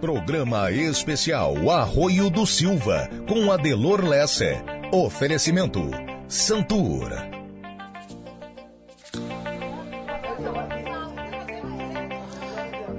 Programa especial Arroio do Silva, com Adelor Lesse. Oferecimento Santur.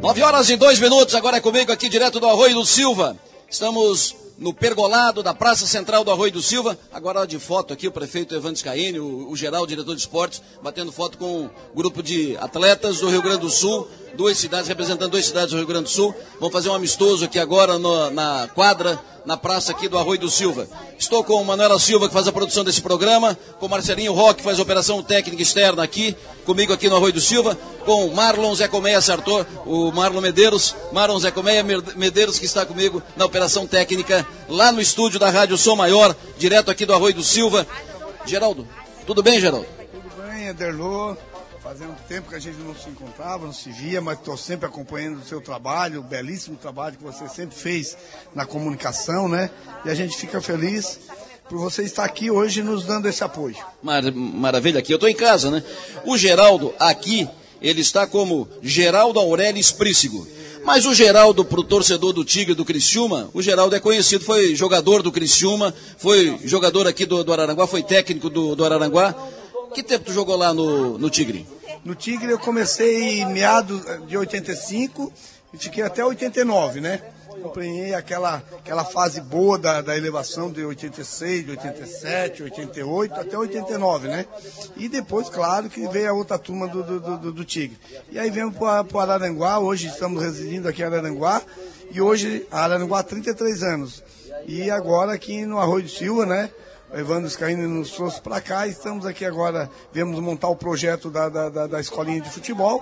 Nove horas e dois minutos, agora é comigo aqui direto do Arroio do Silva. Estamos no pergolado da Praça Central do Arroio do Silva. Agora de foto aqui o prefeito Evandro Scaini, o, o geral, o diretor de esportes, batendo foto com um grupo de atletas do Rio Grande do Sul, duas cidades, representando duas cidades do Rio Grande do Sul. Vamos fazer um amistoso aqui agora no, na quadra, na praça aqui do Arroio do Silva. Estou com o Manuela Silva, que faz a produção desse programa, com o Marcelinho Roque, que faz a operação técnica externa aqui, comigo aqui no Arroio do Silva, com o Marlon Zé Colmeia Sartor, o Marlon Medeiros, Marlon Zé Colmeia Medeiros, que está comigo na operação técnica, lá no estúdio da Rádio Som Maior, direto aqui do Arroio do Silva. Geraldo, tudo bem, Geraldo? Tudo bem, Ederlô. Fazendo tempo que a gente não se encontrava, não se via, mas estou sempre acompanhando o seu trabalho, o belíssimo trabalho que você sempre fez na comunicação, né? E a gente fica feliz por você estar aqui hoje nos dando esse apoio. Mar maravilha, aqui eu estou em casa, né? O Geraldo aqui, ele está como Geraldo Aurélio Esprícigo. Mas o Geraldo, para o torcedor do Tigre do Criciúma, o Geraldo é conhecido, foi jogador do Criciúma, foi jogador aqui do, do Araranguá, foi técnico do, do Araranguá. Que tempo tu jogou lá no, no Tigre? No Tigre eu comecei em meados de 85 e fiquei até 89, né? Acompanhei aquela, aquela fase boa da, da elevação de 86, de 87, 88 até 89, né? E depois, claro, que veio a outra turma do, do, do, do Tigre. E aí viemos para o Araranguá, hoje estamos residindo aqui em Araranguá, e hoje Araranguá há 33 anos. E agora aqui no Arroio de Silva, né? O Evandro Scaini nos trouxe para cá. Estamos aqui agora, viemos montar o projeto da, da, da, da escolinha de futebol.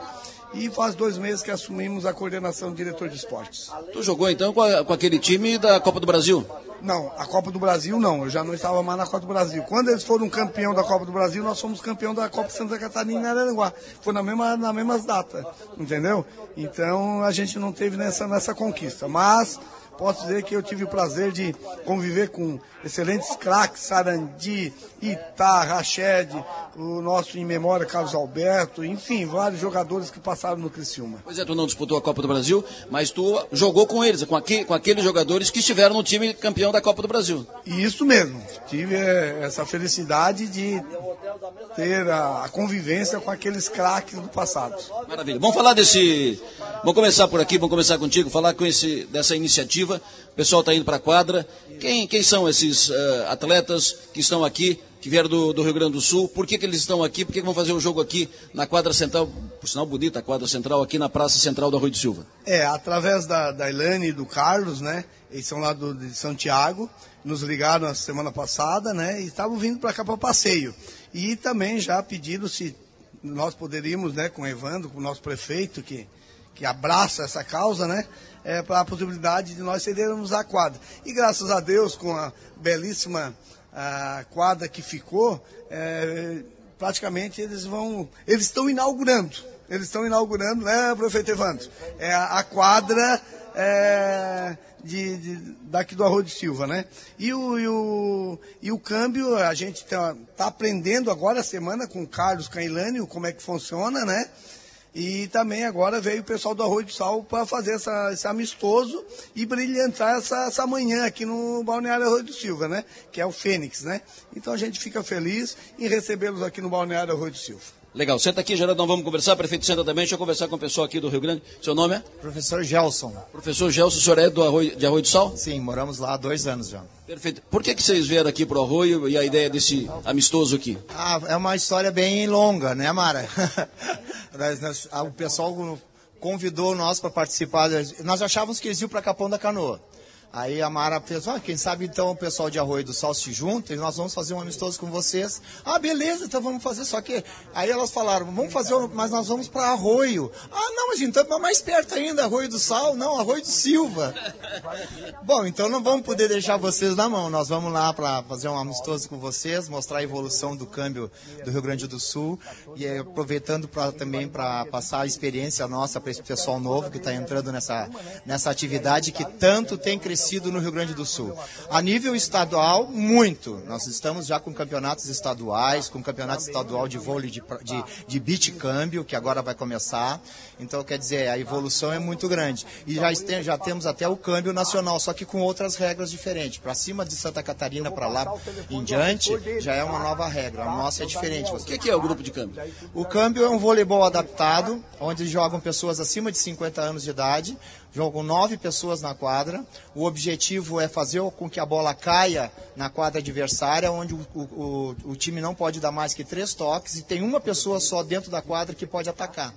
E faz dois meses que assumimos a coordenação do diretor de esportes. Tu jogou então com, a, com aquele time da Copa do Brasil? Não, a Copa do Brasil não. Eu já não estava mais na Copa do Brasil. Quando eles foram campeão da Copa do Brasil, nós fomos campeão da Copa Santa Catarina em Araranguá. Foi na mesma, na mesmas datas, entendeu? Então a gente não teve nessa, nessa conquista. Mas posso dizer que eu tive o prazer de conviver com excelentes craques, Sarandi, Itá, Rached, o nosso em memória Carlos Alberto, enfim, vários jogadores que passaram no Criciúma. Pois é, tu não disputou a Copa do Brasil, mas tu jogou com eles, com, aqui, com aqueles jogadores que estiveram no time campeão da Copa do Brasil. Isso mesmo, tive é, essa felicidade de ter a, a convivência com aqueles craques do passado. Maravilha. Vamos falar desse. Vamos começar por aqui, vamos começar contigo, falar com esse, dessa iniciativa. O pessoal está indo para a quadra. Quem, quem são esses uh, atletas que estão aqui, que vieram do, do, Rio Grande do Sul? Por que, que eles estão aqui? Por que, que vão fazer o jogo aqui na quadra central? Por sinal bonita a quadra central, aqui na Praça Central do Arroio de Silva. É, através da, da Ilane e do Carlos, né? Eles são lá do, de Santiago, nos ligaram na semana passada, né? E estavam vindo para cá para passeio. E também já pediram se nós poderíamos, né, com o Evandro, com o nosso prefeito, que, que abraça essa causa, né? É, para a possibilidade de nós cedermos a quadra. E graças a Deus, com a belíssima a quadra que ficou, é, praticamente eles vão. Eles estão inaugurando. Eles estão inaugurando, né, prefeito Evandro? É a, quadra é, de, de, daqui do Arroio de Silva, né? E o, e o, e o câmbio, a gente está tá aprendendo agora a semana com o Carlos Cailani como é que funciona, né? E também agora veio o pessoal do Arroio de Sal para fazer essa, esse amistoso e brilhantar essa, essa manhã aqui no Balneário Arroio do Silva, né? Que é o Fênix, né? Então a gente fica feliz em recebê-los aqui no Balneário Arroio do Silva. Legal, senta aqui, Geraldo, nós vamos conversar. Prefeito, senta também. Deixa eu conversar com o pessoal aqui do Rio Grande. Seu nome é? Professor Gelson. Professor Gelson, o senhor é do Arroio, de Arroio do Sal? Sim, moramos lá há dois anos já. Perfeito. Por que, que vocês vieram aqui para o Arroio e a ideia desse amistoso aqui? Ah, é uma história bem longa, né, Mara? o pessoal convidou nós para participar. Nós achávamos que eles iam para Capão da Canoa. Aí a Mara fez, ah, quem sabe então o pessoal de Arroio do Sal se junta e nós vamos fazer um amistoso com vocês. Ah, beleza, então vamos fazer, só que aí elas falaram, vamos fazer, mas nós vamos para Arroio. Ah, não, mas então é mais perto ainda, Arroio do Sal, não, Arroio do Silva. Bom, então não vamos poder deixar vocês na mão, nós vamos lá para fazer um amistoso com vocês, mostrar a evolução do câmbio do Rio Grande do Sul e aproveitando pra, também para passar a experiência nossa para esse pessoal novo que está entrando nessa, nessa atividade que tanto tem crescido no Rio Grande do Sul. A nível estadual, muito. Nós estamos já com campeonatos estaduais, com campeonato estadual de vôlei de, de, de beach câmbio, que agora vai começar. Então, quer dizer, a evolução é muito grande. E já, este, já temos até o câmbio nacional, só que com outras regras diferentes. Para cima de Santa Catarina, para lá em diante, já é uma nova regra. A nossa é diferente. O que, que é o grupo de câmbio? O câmbio é um voleibol adaptado, onde jogam pessoas acima de 50 anos de idade, jogam nove pessoas na quadra. O objetivo é fazer com que a bola caia na quadra adversária, onde o, o, o time não pode dar mais que três toques e tem uma pessoa só dentro da quadra que pode atacar.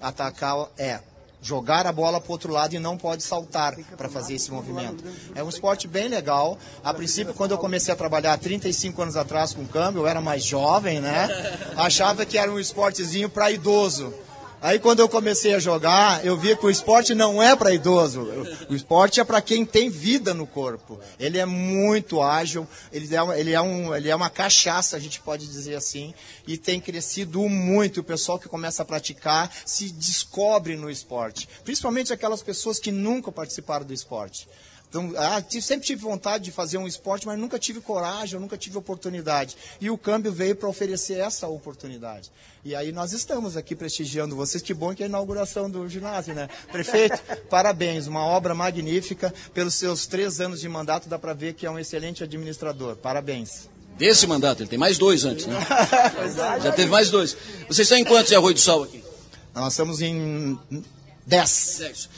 Atacar é jogar a bola para o outro lado e não pode saltar para fazer esse movimento. É um esporte bem legal. A princípio, quando eu comecei a trabalhar 35 anos atrás com câmbio, eu era mais jovem, né? Achava que era um esportezinho para idoso. Aí quando eu comecei a jogar, eu vi que o esporte não é para idoso. O esporte é para quem tem vida no corpo. Ele é muito ágil, ele é, ele, é um, ele é uma cachaça, a gente pode dizer assim, e tem crescido muito. O pessoal que começa a praticar se descobre no esporte. Principalmente aquelas pessoas que nunca participaram do esporte. Então, ah, sempre tive vontade de fazer um esporte, mas nunca tive coragem, nunca tive oportunidade. E o câmbio veio para oferecer essa oportunidade. E aí nós estamos aqui prestigiando vocês. Que bom que é a inauguração do ginásio, né? Prefeito, parabéns, uma obra magnífica. Pelos seus três anos de mandato, dá para ver que é um excelente administrador. Parabéns. Desse mandato, ele tem mais dois antes, né? Já teve mais dois. Vocês estão em quantos de Arroio do Sal aqui? Nós estamos em dez. Dez.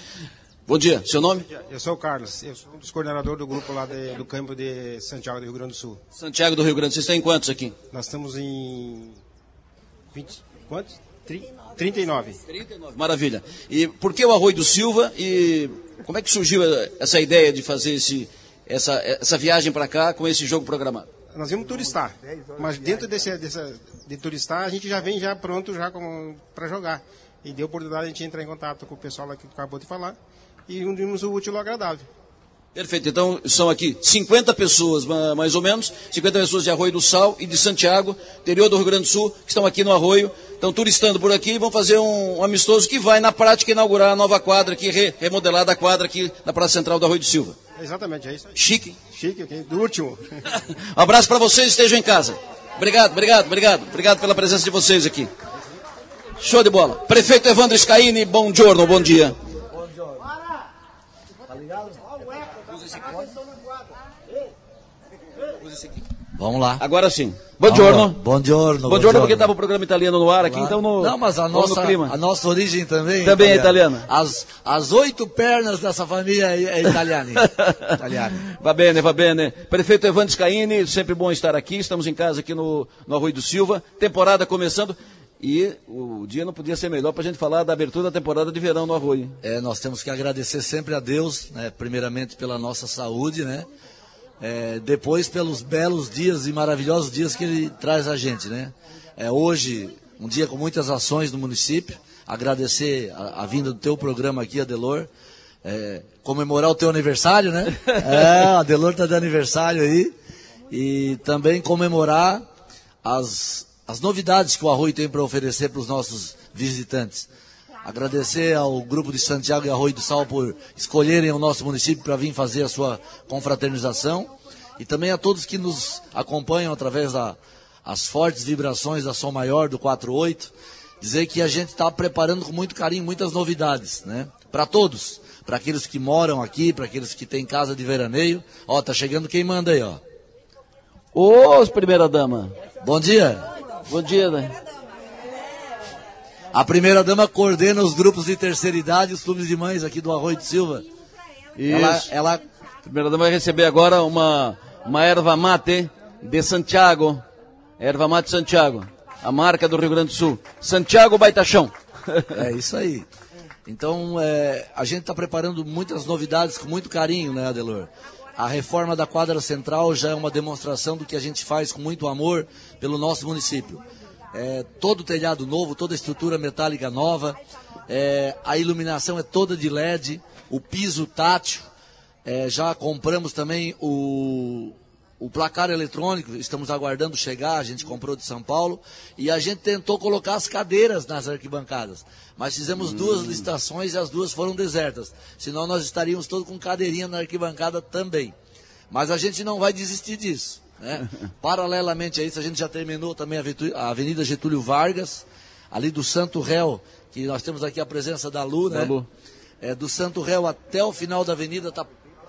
Bom dia, seu nome? Eu sou o Carlos, eu sou um dos coordenadores do grupo lá de, do campo de Santiago do Rio Grande do Sul. Santiago do Rio Grande, vocês estão em quantos aqui? Nós estamos em 20, quantos? 39. 39. Maravilha. E por que o Arroio do Silva e como é que surgiu essa ideia de fazer esse, essa, essa viagem para cá com esse jogo programado? Nós vimos turistar, mas dentro desse, dessa, de turistar a gente já vem já pronto já para jogar. E deu oportunidade de a gente entrar em contato com o pessoal lá que acabou de falar e unimos o útil ao agradável. Perfeito. Então, são aqui 50 pessoas, mais ou menos, 50 pessoas de Arroio do Sal e de Santiago, interior do Rio Grande do Sul, que estão aqui no Arroio, estão turistando por aqui e vão fazer um, um, amistoso que vai, na prática, inaugurar a nova quadra aqui, re, remodelada a quadra aqui na Praça Central do Arroio do Silva. Exatamente, é isso aí. Chique. Chique, okay. do último. um abraço para vocês, estejam em casa. Obrigado, obrigado, obrigado. Obrigado pela presença de vocês aqui. Show de bola. Prefeito Evandro Scaini, bom giorno, bom dia. Vamos lá. Agora sim. Buongiorno. Buongiorno. Buongiorno porque estava o programa italiano no ar aqui, então no, Não, mas a nossa, clima. a nossa origem também Também é italiana. As, as oito pernas dessa família é, é italiana. italiana. Va bene, va bene. Prefeito Evandro Scaini, sempre bom estar aqui. Estamos em casa aqui no, no Arroio do Silva. Temporada começando. E o dia não podia ser melhor para a gente falar da abertura da temporada de verão no Arroio. É, nós temos que agradecer sempre a Deus, né, primeiramente pela nossa saúde, né? É, depois pelos belos dias e maravilhosos dias que ele traz a gente, né? É, hoje, um dia com muitas ações no município, agradecer a, a vinda do teu programa aqui, Adelor, é, comemorar o teu aniversário, né? É, Adelor está de aniversário aí, e também comemorar as, as novidades que o Arroio tem para oferecer para os nossos visitantes. Agradecer ao grupo de Santiago e Arroio do Sal por escolherem o nosso município para vir fazer a sua confraternização. E também a todos que nos acompanham através das fortes vibrações da Som Maior do 48. Dizer que a gente está preparando com muito carinho muitas novidades, né? Para todos. Para aqueles que moram aqui, para aqueles que têm casa de veraneio. Ó, tá chegando quem manda aí, ó. Ô, primeira dama. Bom dia. Bom dia, né? A primeira dama coordena os grupos de terceira idade, os clubes de mães aqui do Arroio de Silva. Isso. Ela, ela, A primeira dama vai receber agora uma, uma erva mate de Santiago. Erva mate Santiago. A marca do Rio Grande do Sul. Santiago Baitachão. é isso aí. Então, é, a gente está preparando muitas novidades com muito carinho, né, Adelor? A reforma da quadra central já é uma demonstração do que a gente faz com muito amor pelo nosso município. É, todo telhado novo, toda estrutura metálica nova, é, a iluminação é toda de LED, o piso tátil, é, já compramos também o, o placar eletrônico, estamos aguardando chegar, a gente comprou de São Paulo, e a gente tentou colocar as cadeiras nas arquibancadas. Mas fizemos hum. duas licitações e as duas foram desertas. Senão nós estaríamos todos com cadeirinha na arquibancada também. Mas a gente não vai desistir disso. Né? Paralelamente a isso, a gente já terminou também a Avenida Getúlio Vargas, ali do Santo Réu, que nós temos aqui a presença da Lu, né? Da Lu. É, do Santo Réu até o final da avenida está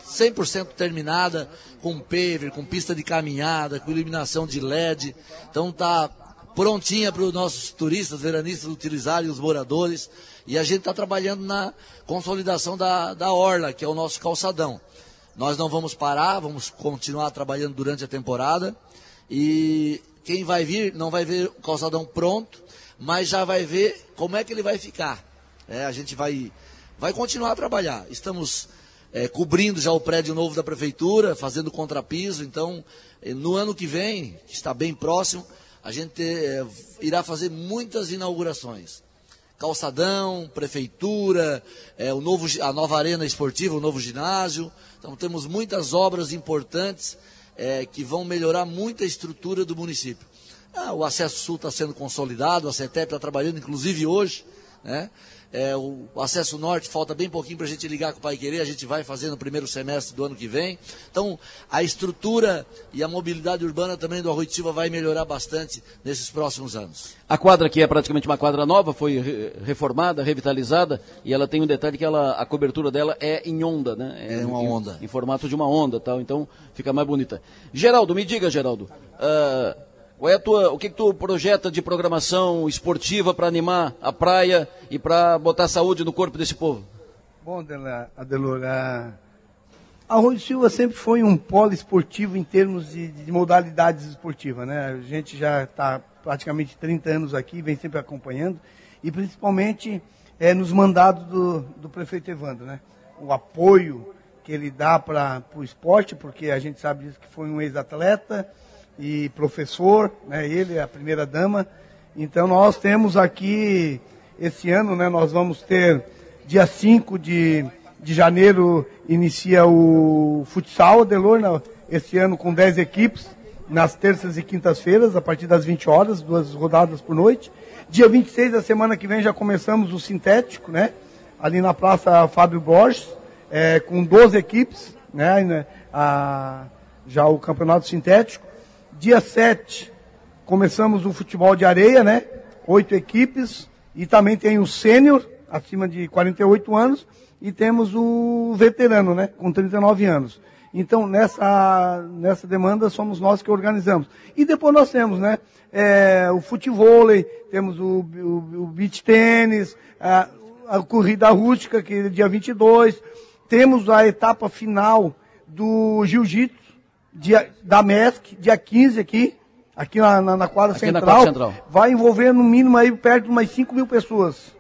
100% terminada, com paver, com pista de caminhada, com iluminação de LED. Então tá prontinha para os nossos turistas, veranistas utilizarem, os moradores. E a gente está trabalhando na consolidação da, da Orla, que é o nosso calçadão. Nós não vamos parar, vamos continuar trabalhando durante a temporada. E quem vai vir não vai ver o calçadão pronto, mas já vai ver como é que ele vai ficar. É, a gente vai, vai continuar a trabalhar. Estamos é, cobrindo já o prédio novo da prefeitura, fazendo contrapiso. Então, é, no ano que vem, que está bem próximo, a gente é, irá fazer muitas inaugurações. Calçadão, prefeitura, é, o novo, a nova arena esportiva, o novo ginásio. Então temos muitas obras importantes é, que vão melhorar muito a estrutura do município. Ah, o acesso sul está sendo consolidado, a CETEP está trabalhando, inclusive hoje, né? É, o, acesso norte falta bem pouquinho para a gente ligar com o Pai Querer, a gente vai fazer no primeiro semestre do ano que vem. Então, a estrutura e a mobilidade urbana também do Silva vai melhorar bastante nesses próximos anos. A quadra aqui é praticamente uma quadra nova, foi re reformada, revitalizada, e ela tem um detalhe que ela, a cobertura dela é em onda, né? É, é uma em, onda. Em, formato de uma onda tal, então fica mais bonita. Geraldo, me diga, Geraldo. Uh, qual é a tua, o que, que tu projeta de programação esportiva para animar a praia e para botar saúde no corpo desse povo? Bom, Adelor, a Arroio Silva sempre foi um polo esportivo em termos de, de modalidades esportivas, né? A gente já está praticamente 30 anos aqui, vem sempre acompanhando, e principalmente é, nos mandados do, do prefeito Evandro, né? O apoio que ele dá para o esporte, porque a gente sabe disso que foi um ex-atleta, e professor, né, ele é a primeira dama. Então nós temos aqui, esse ano, né, nós vamos ter, dia 5 de, de janeiro, inicia o futsal, Adelor, né, esse ano com 10 equipes, nas terças e quintas-feiras, a partir das 20 horas, duas rodadas por noite. Dia 26 da semana que vem já começamos o sintético, né? Ali na Praça Fábio Borges, é, com 12 equipes, né? A, já o campeonato sintético. Dia 7, começamos o futebol de areia, né? Oito equipes. E também tem o sênior, acima de 48 anos. E temos o veterano, né? Com 39 anos. Então, nessa, nessa demanda, somos nós que organizamos. E depois nós temos, né? É, o futebol, temos o, o, o beach tênis, a, a corrida rústica, que é dia 22. Temos a etapa final do jiu-jitsu, dia, da MESC, dia 15 aqui, aqui na, na, na quadra aqui central, na quadra central, vai envolver no mínimo aí perto de umas 5 mil pessoas.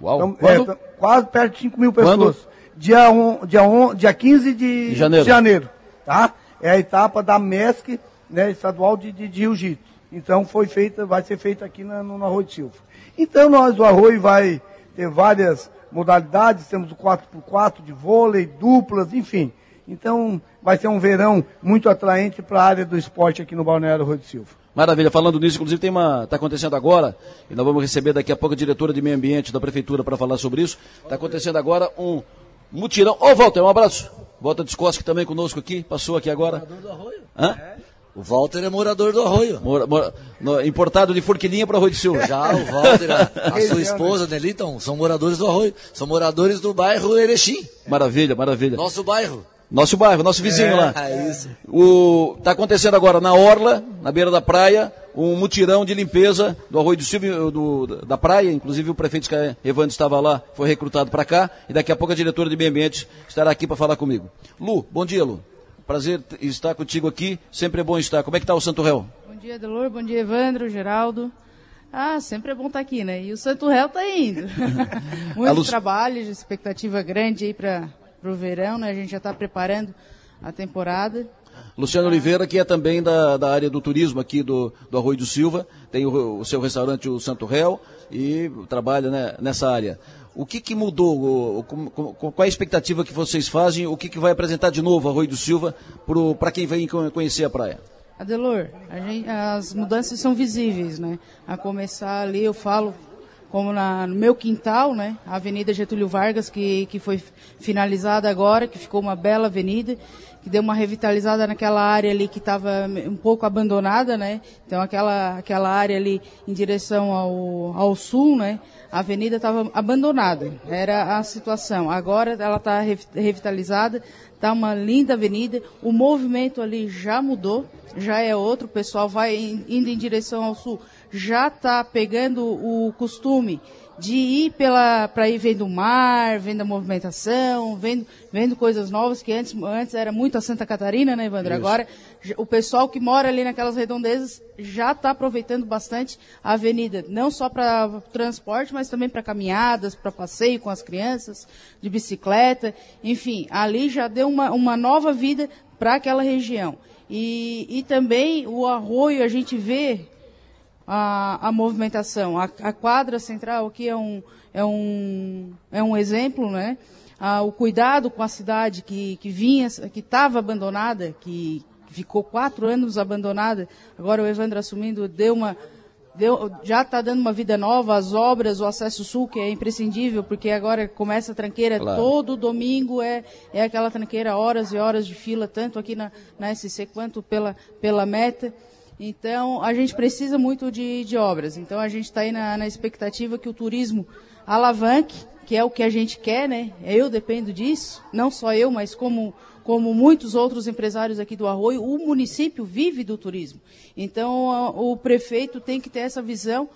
Uau! Então, é, quase perto de 5 mil pessoas. Quando? Dia, on, dia, on, dia 15 de, de janeiro. de janeiro. Tá? É a etapa da MESC, né, estadual de, de, de Jiu-Jitsu. Então foi feita, vai ser feita aqui na, no, no Arroio de Silva. Então nós, o Arroio vai ter várias modalidades, temos o 4x4 de vôlei, duplas, enfim. Então, vai ser um verão muito atraente para a área do esporte aqui no Balneário Rui de Silva. Maravilha, falando nisso, inclusive tem uma. Está acontecendo agora, e nós vamos receber daqui a pouco a diretora de meio ambiente da prefeitura para falar sobre isso. Está acontecendo agora um mutirão. Ô, oh, Walter, um abraço. Walter Descoski também conosco aqui, passou aqui agora. Morador do Arroio. Hã? É. O Walter é morador do Arroio. Mora, mora, no, importado de Forquilinha para Arroio de Silva. Já o Walter, a, a sua esposa, Neliton, são moradores do Arroio. São moradores do bairro Erechim. Maravilha, maravilha. Nosso bairro. Nosso bairro, nosso vizinho é, lá. É isso. O, tá acontecendo agora na Orla, na beira da praia, um mutirão de limpeza do Arroio do Silvio, do, da praia. Inclusive o prefeito Evandro estava lá, foi recrutado para cá. E daqui a pouco a diretora de meio ambiente estará aqui para falar comigo. Lu, bom dia, Lu. Prazer estar contigo aqui. Sempre é bom estar. Como é que está o Santo Réu? Bom dia, Delor. Bom dia, Evandro, Geraldo. Ah, sempre é bom estar aqui, né? E o Santo Réu está indo. Muito Lu... trabalho, expectativa grande aí para para o verão, né? A gente já está preparando a temporada. Luciano Oliveira, que é também da, da área do turismo aqui do, do Arroio do Silva, tem o, o seu restaurante, o Santo Réu, e trabalha né, nessa área. O que, que mudou? Qual é a expectativa que vocês fazem? O que, que vai apresentar de novo Arroio do Silva para quem vem conhecer a praia? Adelor, gente, as mudanças são visíveis, né? A começar ali, eu falo como na, no meu quintal, né? A Avenida Getúlio Vargas, que, que foi finalizada agora, que ficou uma bela avenida, que deu uma revitalizada naquela área ali que estava um pouco abandonada, né? Então aquela, aquela área ali em direção ao, ao sul, né? A avenida estava abandonada, era a situação. Agora ela está revitalizada, está uma linda avenida, o movimento ali já mudou, já é outro, o pessoal vai indo em direção ao sul já está pegando o costume de ir pela para ir vendo o mar, vendo a movimentação, vendo, vendo coisas novas que antes, antes era muito a Santa Catarina, né, Evandro? Isso. Agora o pessoal que mora ali naquelas redondezas já está aproveitando bastante a avenida, não só para transporte, mas também para caminhadas, para passeio com as crianças, de bicicleta, enfim, ali já deu uma, uma nova vida para aquela região. E, e também o arroio a gente vê a, a movimentação. A, a, quadra central aqui é um, é um, é um exemplo, né? Ah, o cuidado com a cidade que, que vinha, que estava abandonada, que ficou quatro anos abandonada, agora o Evandro assumindo, deu uma, deu, já está dando uma vida nova, as obras, o acesso sul, que é imprescindível, porque agora começa a tranqueira, claro. todo domingo é, é aquela tranqueira, horas e horas de fila, tanto aqui na, na SC quanto pela, pela meta. Então, a gente precisa muito de, de obras. Então, a gente está aí na, na expectativa que o turismo alavanque, que é o que a gente quer, né? Eu dependo disso, não só eu, mas como, como muitos outros empresários aqui do Arroio, o município vive do turismo. Então, a, o prefeito tem que ter essa visão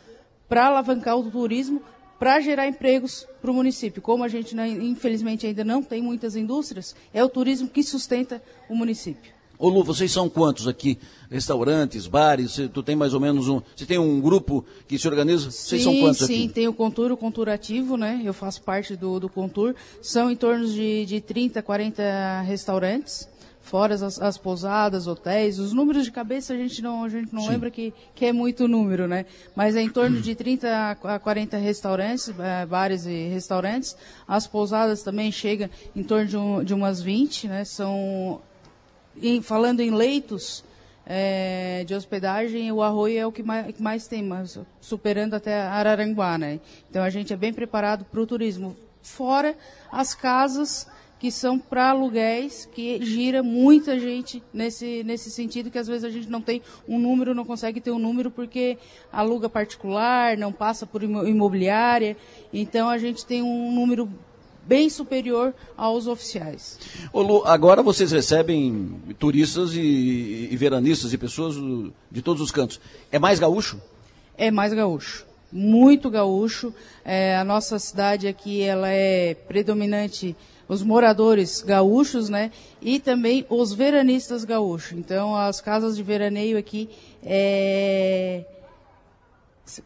para alavancar o turismo, para gerar empregos para o município. Como a gente, né, infelizmente, ainda não tem muitas indústrias, é o turismo que sustenta o município. Ô Lu, vocês são quantos aqui? Restaurantes, bares? Você, tu tem mais ou menos um. Você tem um grupo que se organiza? Vocês são quantos sim, aqui? Sim, tem o Contur, o Conturativo, né? Eu faço parte do, do Contur. São em torno de, de 30, 40 restaurantes. Fora as, as pousadas, hotéis, os números de cabeça a gente não, a gente não lembra que, que é muito número, né? Mas é em torno de 30 a 40 restaurantes, eh, bares e restaurantes. As pousadas também chegam em torno de, um, de umas 20, né? São falando em leitos é, de hospedagem, o Arroio é o que mais, que mais tem, mas superando até Araranguá, né? Então a gente é bem preparado para o turismo. Fora as casas que são para aluguéis, que gira muita gente nesse, nesse sentido, que às vezes a gente não tem um número, não consegue ter um número porque aluga particular, não passa por imobiliária. Então a gente tem um número bem superior aos oficiais. Ô Lu, agora vocês recebem turistas e, e veranistas e pessoas de todos os cantos. É mais gaúcho? É mais gaúcho. Muito gaúcho. É, a nossa cidade aqui ela é predominante os moradores gaúchos, né? E também os veranistas gaúchos. Então, as casas de veraneio aqui é,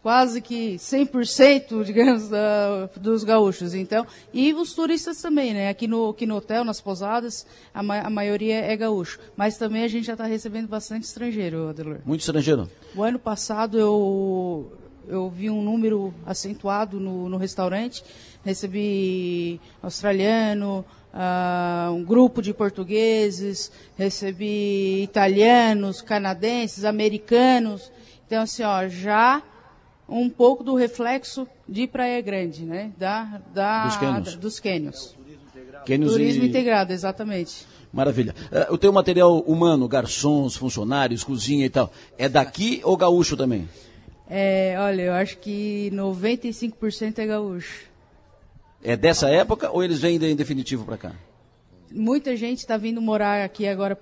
quase que 100%, digamos, da, dos gaúchos. Então, e os turistas também, né? Aqui no, aqui no hotel, nas pousadas, a, ma a maioria é gaúcho. Mas também a gente já está recebendo bastante estrangeiro, Adelor. Muito estrangeiro? O ano passado eu, eu vi um número acentuado no, no restaurante. Recebi australiano, uh, um grupo de portugueses, recebi italianos, canadenses, americanos. Então, assim, ó, já um pouco do reflexo de Praia Grande, né? Da, da, dos cânions. Dos cânions. Cânions Turismo e... integrado, exatamente. Maravilha. Uh, o teu material humano, garçons, funcionários, cozinha e tal, é daqui ou gaúcho também? É, olha, eu acho que 95% é gaúcho. É dessa época ou eles vêm em definitivo para cá? Muita gente está vindo morar aqui agora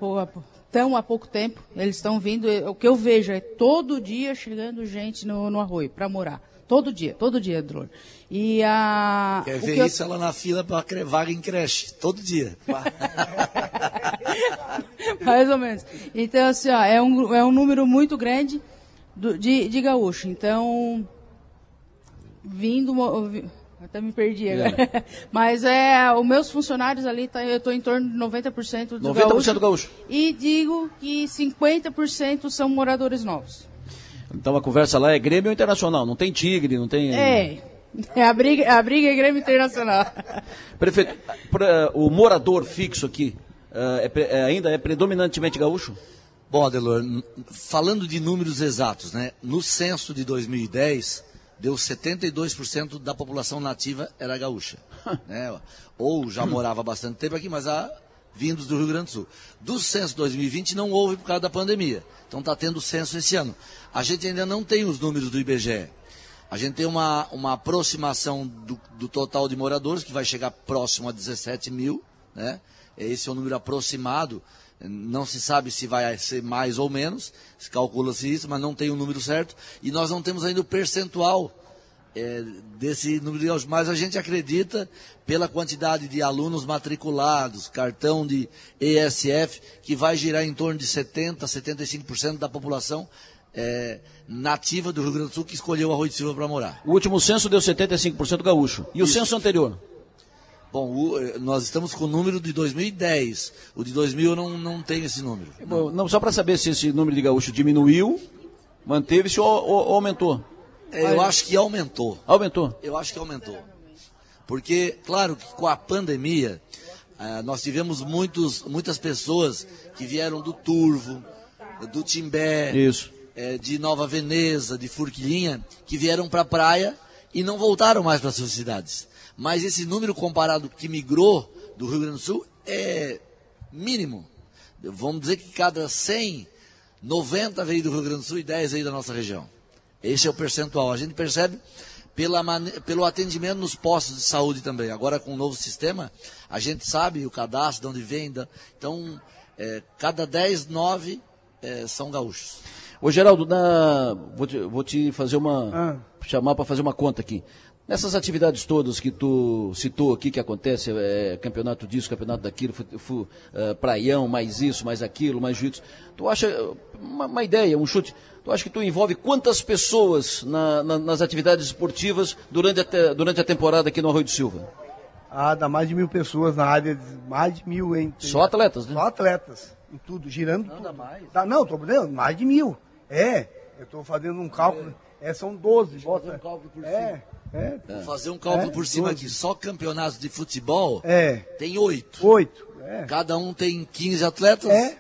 estão há pouco tempo, eles estão vindo, o que eu vejo é todo dia chegando gente no, no arroio para morar. Todo dia, todo dia, Dror. E a. Quer ver isso eu... ela na fila para vaga em creche, todo dia. Mais ou menos. Então, assim, ó, é, um, é um número muito grande do, de, de gaúcho. Então, vindo até me perdi agora. É. Mas é, os meus funcionários ali, tá, eu estou em torno de 90% do 90% gaúcho. do gaúcho. E digo que 50% são moradores novos. Então a conversa lá é Grêmio Internacional, não tem Tigre, não tem... É, É a briga, a briga é Grêmio Internacional. Prefeito, pra, o morador fixo aqui uh, é, é, ainda é predominantemente gaúcho? Bom, Adelor, falando de números exatos, né? No censo de 2010, deu 72% da população nativa era gaúcha. né? Ou já morava bastante tempo aqui, mas a, vindos do Rio Grande do Sul. Do censo 2020 não houve por causa da pandemia. Então está tendo censo esse ano. A gente ainda não tem os números do IBGE. A gente tem uma, uma aproximação do, do total de moradores, que vai chegar próximo a 17 mil. Né? Esse é o número aproximado. Não se sabe se vai ser mais ou menos, se calcula-se isso, mas não tem o um número certo. E nós não temos ainda o percentual é, desse número de gaúchos. Mas a gente acredita, pela quantidade de alunos matriculados, cartão de ESF, que vai girar em torno de 70%, 75% da população é, nativa do Rio Grande do Sul que escolheu Arroio de Silva para morar. O último censo deu 75% gaúcho. E Isso. o censo anterior? Bom, o, eh, nós estamos com o número de 2010. O de 2000 não, não tem esse número. Bom, não, só para saber se esse número de gaúcho diminuiu, manteve-se ou, ou, ou, aumentou? É, eu acho que aumentou. Aumentou? Eu acho que aumentou. Porque, claro que com a pandemia, eh, nós tivemos muitos, muitas pessoas que vieram do Turvo, do Timbé, é, de Nova Veneza, de Furquilinha, que vieram para a praia e não voltaram mais para suas cidades. Mas esse número comparado que migrou do Rio Grande do Sul é mínimo. Vamos dizer que cada 100, 90 veio do Rio Grande do Sul e 10 veio da nossa região. Esse é o percentual. A gente percebe pela pelo atendimento nos postos de saúde também. Agora com o novo sistema, a gente sabe o cadastro, de onde vem. Então, é, cada 10, 9 é, são gaúchos. Ô Geraldo, na... vou, te, vou te fazer uma. Ah. chamar para fazer uma conta aqui. Nessas atividades todas que tu citou aqui que acontece, é, campeonato disso, campeonato daquilo, fu, fu, uh, praião, mais isso, mais aquilo, mais jiu tu acha, uma, uma, ideia, um chute, tu acha que tu envolve quantas pessoas na, na, nas atividades esportivas durante a, durante a temporada aqui no Arroio do Silva? Ah, dá mais de mil pessoas na área, mais de mil entre... Só atletas, né? Só atletas, em tudo, girando não, tudo. Dá mais. Tá, não, tô dizendo, mais de mil. É, eu estou fazendo um cálculo. É, são 12. Bota, um cálculo por é, cima. É, é. Fazer um cálculo é, por cima 12. aqui. Só campeonatos de futebol é. tem oito. Oito. É. Cada um tem 15 atletas. É.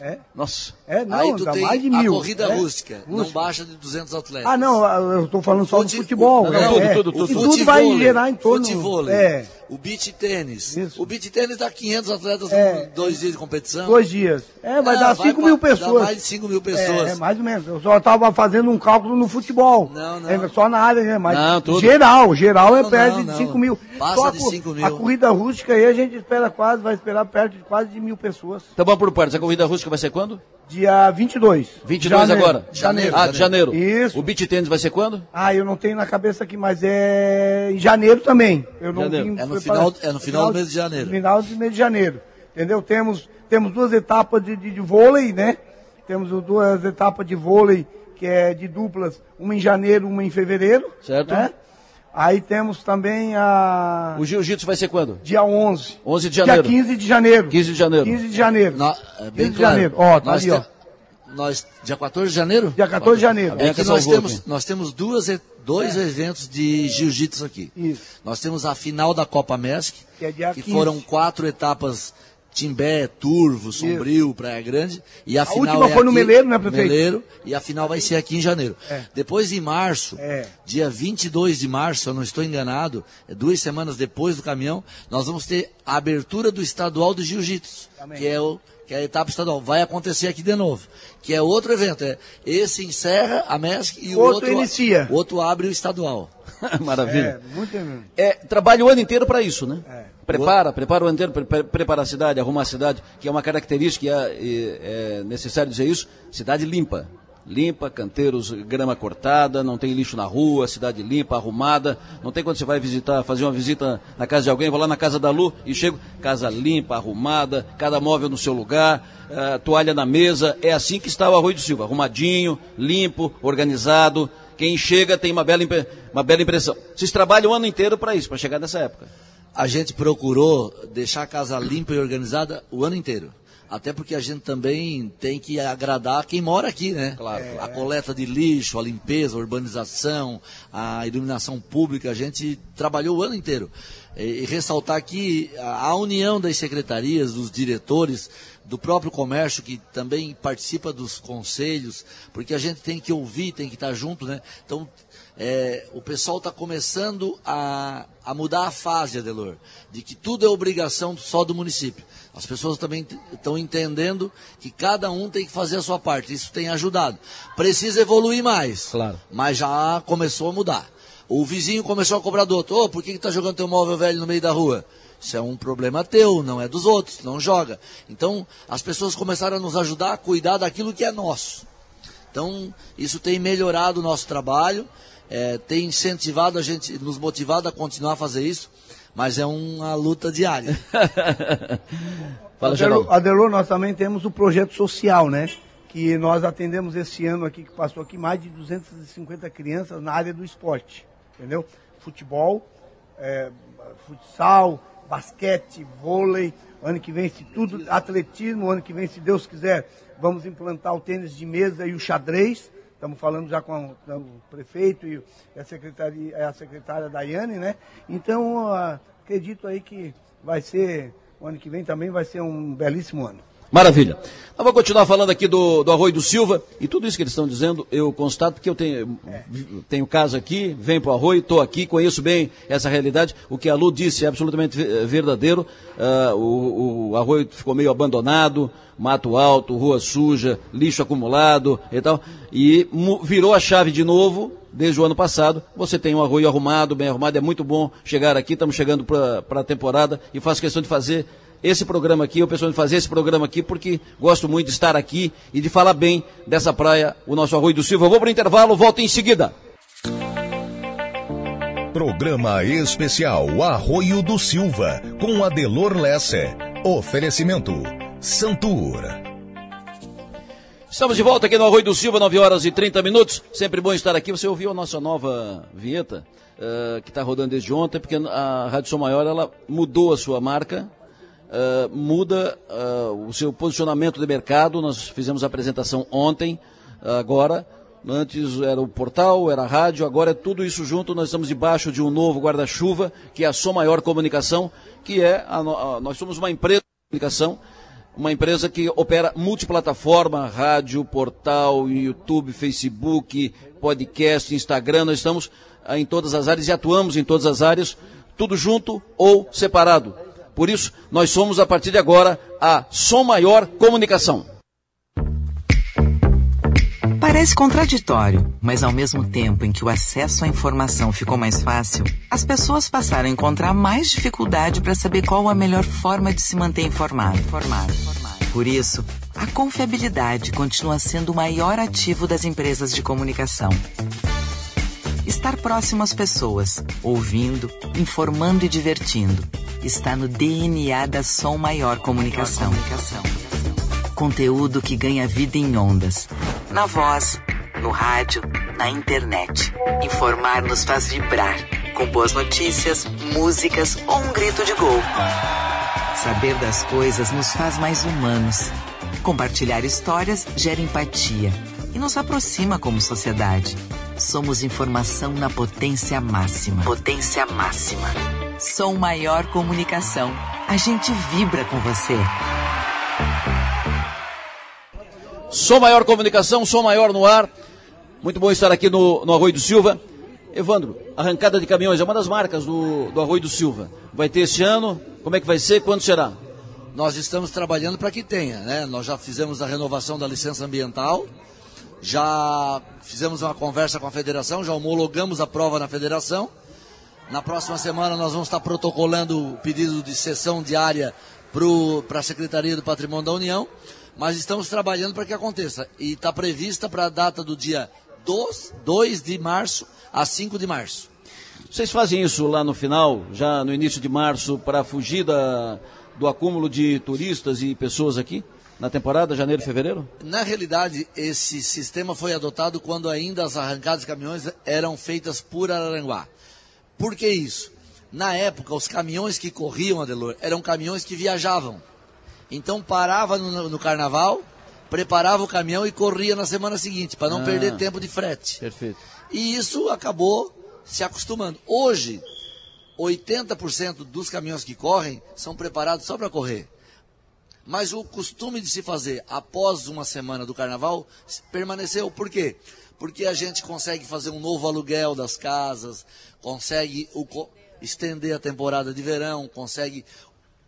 É. Nossa. É, não, Aí tu tem mais de mil. a corrida é. rústica, rústica, não baixa de 200 atletas. Ah, não, eu estou falando só Fute... do futebol. Não, não, tudo, é. tudo, tudo, tudo, tudo vai gerar em torno... Futebol, é. O beach tênis. Isso. O beach tênis dá 500 atletas é. dois dias de competição. Dois dias. É, vai dar 5 mil pessoas. Dá mais de 5 mil pessoas. É, é, mais ou menos. Eu só estava fazendo um cálculo no futebol. Não, não. É, só na área, né? Mas não, tudo. geral, geral é perto de 5 mil. Passa só de 5 mil. A corrida rústica aí a gente espera quase, vai esperar perto de quase de mil pessoas. Então vamos por partes. A corrida rústica vai ser quando? Dia 22. 22 janeiro. agora? Janeiro. Ah, de janeiro. Isso. O beat tênis vai ser quando? Ah, eu não tenho na cabeça aqui, mas é em janeiro também. Eu não janeiro. é, no final, é no final do mês de janeiro. No final do mês de janeiro. Entendeu? Temos, temos duas etapas de, de, de vôlei, né? Temos duas etapas de vôlei, que é de duplas, uma em janeiro, uma em fevereiro. Certo. Né? Aí temos também a. O jiu-jitsu vai ser quando? Dia 11. 11 de janeiro. Dia 15 de janeiro. 15 de janeiro. 15 de janeiro. Na, é bem 15 de janeiro. Ó, tá nós ali, ó. Nós, dia 14 de janeiro? Dia 14 de janeiro. É que nós temos, nós temos duas, dois é. eventos de jiu-jitsu aqui. Isso. Nós temos a final da Copa MESC, que, é dia que 15. foram quatro etapas Timbé, Turvo, Sombrio, Isso. Praia Grande. E a, a final última é foi no aqui, Meleiro, né, prefeito? Meleiro, e a final vai ser aqui em janeiro. É. Depois, em março, é. dia 22 de março, eu não estou enganado, é duas semanas depois do caminhão, nós vamos ter a abertura do estadual do Jiu-Jitsu, que é o que é a etapa estadual. Vai acontecer aqui de novo. Que é outro evento. É, esse encerra a MESC e o outro, outro inicia. O outro abre o estadual. Maravilha. É, muito é, trabalha o ano inteiro para isso, né? É. Prepara, prepara o ano inteiro, pre prepara a cidade, arruma a cidade, que é uma característica, é, é necessário dizer isso, cidade limpa limpa, canteiros, grama cortada, não tem lixo na rua, cidade limpa, arrumada. Não tem quando você vai visitar, fazer uma visita na casa de alguém, vou lá na casa da Lu e chego, casa limpa, arrumada, cada móvel no seu lugar, uh, toalha na mesa. É assim que está o Arroio do Silva, arrumadinho, limpo, organizado. Quem chega tem uma bela, uma bela impressão. Vocês trabalham o ano inteiro para isso, para chegar nessa época. A gente procurou deixar a casa limpa e organizada o ano inteiro. Até porque a gente também tem que agradar quem mora aqui, né? Claro. A coleta de lixo, a limpeza, a urbanização, a iluminação pública, a gente trabalhou o ano inteiro. E, e ressaltar aqui a, a união das secretarias, dos diretores, do próprio comércio que também participa dos conselhos, porque a gente tem que ouvir, tem que estar junto, né? Então, é, o pessoal está começando a, a mudar a fase, Adelor, de que tudo é obrigação só do município. As pessoas também estão entendendo que cada um tem que fazer a sua parte. Isso tem ajudado. Precisa evoluir mais. Claro. Mas já começou a mudar. O vizinho começou a cobrar do outro. Ô, oh, por que está jogando teu móvel velho no meio da rua? Isso é um problema teu, não é dos outros, não joga. Então, as pessoas começaram a nos ajudar a cuidar daquilo que é nosso. Então, isso tem melhorado o nosso trabalho, é, tem incentivado a gente, nos motivado a continuar a fazer isso mas é uma luta diária. Fala, Adelô, Adelô, nós também temos o projeto social, né? Que nós atendemos esse ano aqui, que passou aqui, mais de 250 crianças na área do esporte, entendeu? Futebol, é, futsal, basquete, vôlei, ano que vem, se tudo, atletismo, ano que vem, se Deus quiser, vamos implantar o tênis de mesa e o xadrez, estamos falando já com o prefeito e a secretaria, a secretária Daiane, né? Então, acredito aí que vai ser, o ano que vem também vai ser um belíssimo ano. Maravilha. Eu vou continuar falando aqui do, do Arroio do Silva, e tudo isso que eles estão dizendo, eu constato que eu tenho, tenho casa aqui, venho para o Arroio, estou aqui, conheço bem essa realidade. O que a Lu disse é absolutamente verdadeiro. Uh, o, o Arroio ficou meio abandonado, mato alto, rua suja, lixo acumulado e tal. E virou a chave de novo, desde o ano passado. Você tem um arroio arrumado, bem arrumado, é muito bom chegar aqui, estamos chegando para a temporada e faço questão de fazer esse programa aqui, eu penso em fazer esse programa aqui porque gosto muito de estar aqui e de falar bem dessa praia, o nosso Arroio do Silva. Eu vou para o intervalo, volto em seguida. Programa especial Arroio do Silva, com Adelor Lesse. Oferecimento Santur. Estamos de volta aqui no Arroio do Silva, 9 horas e 30 minutos. Sempre bom estar aqui. Você ouviu a nossa nova vinheta, uh, que está rodando desde ontem, porque a Rádio Som Maior ela mudou a sua marca, uh, muda uh, o seu posicionamento de mercado. Nós fizemos a apresentação ontem, agora. Antes era o portal, era a rádio, agora é tudo isso junto. Nós estamos debaixo de um novo guarda-chuva, que é a Som Maior Comunicação, que é a, a, nós somos uma empresa de comunicação, uma empresa que opera multiplataforma, rádio, portal, YouTube, Facebook, podcast, Instagram. Nós estamos em todas as áreas e atuamos em todas as áreas, tudo junto ou separado. Por isso, nós somos, a partir de agora, a Som Maior Comunicação. Parece contraditório, mas ao mesmo tempo em que o acesso à informação ficou mais fácil, as pessoas passaram a encontrar mais dificuldade para saber qual a melhor forma de se manter informado. informado. Por isso, a confiabilidade continua sendo o maior ativo das empresas de comunicação. Estar próximo às pessoas, ouvindo, informando e divertindo, está no DNA da Som Maior Comunicação. Conteúdo que ganha vida em ondas. Na voz, no rádio, na internet. Informar nos faz vibrar, com boas notícias, músicas ou um grito de gol. Saber das coisas nos faz mais humanos. Compartilhar histórias gera empatia e nos aproxima como sociedade. Somos informação na potência máxima. Potência máxima. Som Maior Comunicação. A gente vibra com você. Som Maior Comunicação, Som Maior no ar. Muito bom estar aqui no, no Arroio do Silva. Evandro, arrancada de caminhões é uma das marcas do, do Arroio do Silva. Vai ter esse ano? Como é que vai ser? Quando será? Nós estamos trabalhando para que tenha, né? Nós já fizemos a renovação da licença ambiental, já fizemos uma conversa com a federação, já homologamos a prova na federação. Na próxima semana nós vamos estar protocolando o pedido de sessão diária para a Secretaria do Patrimônio da União, mas estamos trabalhando para que aconteça. E está prevista para a data do dia 2, 2 de março a 5 de março. Vocês fazem isso lá no final, já no início de março, para fugir da, do acúmulo de turistas e pessoas aqui? Na temporada, janeiro e fevereiro? Na realidade, esse sistema foi adotado quando ainda as arrancadas de caminhões eram feitas por Araranguá. Por que isso? Na época, os caminhões que corriam, Adelor, eram caminhões que viajavam. Então parava no, no carnaval, preparava o caminhão e corria na semana seguinte, para não Ah. perder tempo de frete. Perfeito. E isso acabou se acostumando. Hoje, 80% dos caminhões que correm são preparados só para correr. Mas o costume de se fazer após uma semana do carnaval permaneceu. Por quê? Porque a gente consegue fazer um novo aluguel das casas, consegue o estender a temporada de verão, consegue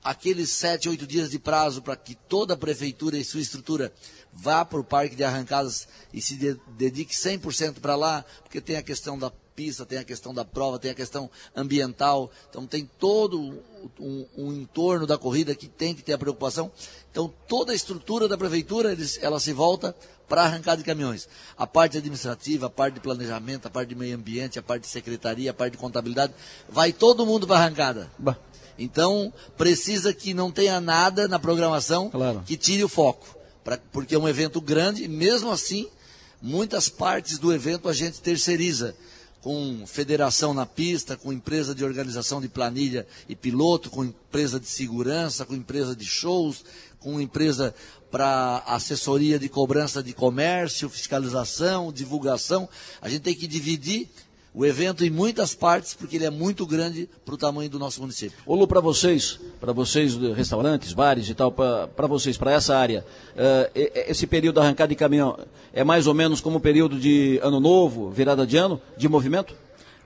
aqueles sete, oito dias de prazo para que toda a prefeitura e sua estrutura vá para o parque de arrancadas e se de- dedique 100% para lá, porque tem a questão da pista, tem a questão da prova, tem a questão ambiental, então tem todo um, um entorno da corrida que tem que ter a preocupação. Então toda a estrutura da prefeitura, eles- ela se volta para arrancada de caminhões. A parte administrativa, a parte de planejamento, a parte de meio ambiente, a parte de secretaria, a parte de contabilidade, vai todo mundo para arrancada. Bah. Então, precisa que não tenha nada na programação Claro. que tire o foco. Pra- porque é um evento grande e, mesmo assim, muitas partes do evento a gente terceiriza. Com federação na pista, com empresa de organização de planilha e piloto, com empresa de segurança, com empresa de shows, com empresa para assessoria de cobrança de comércio, fiscalização, divulgação. A gente tem que dividir o evento em muitas partes, porque ele é muito grande para o tamanho do nosso município. Ô Lu, para vocês, para vocês, restaurantes, bares e tal, para vocês, para essa área, e- esse período da arrancada de caminhão é mais ou menos como o período de ano novo, virada de ano, de movimento?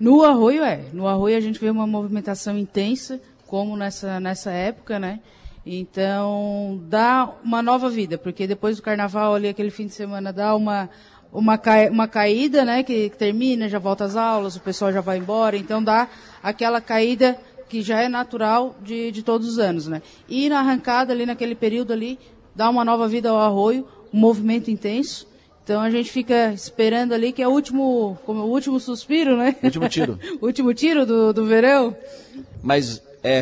No Arroio é. No Arroio a gente vê uma movimentação intensa, como nessa, nessa época, né? Então, dá uma nova vida, porque depois do carnaval ali, aquele fim de semana, dá uma, uma, cai- uma caída, né? Que, termina, já volta às aulas, o pessoal já vai embora, então dá aquela caída que já é natural de, de todos os anos, né? E na arrancada ali, naquele período ali, dá uma nova vida ao Arroio, um movimento intenso, então a gente fica esperando ali que é o último, como o último suspiro, né? Último tiro. o último tiro do, do verão. Mas é,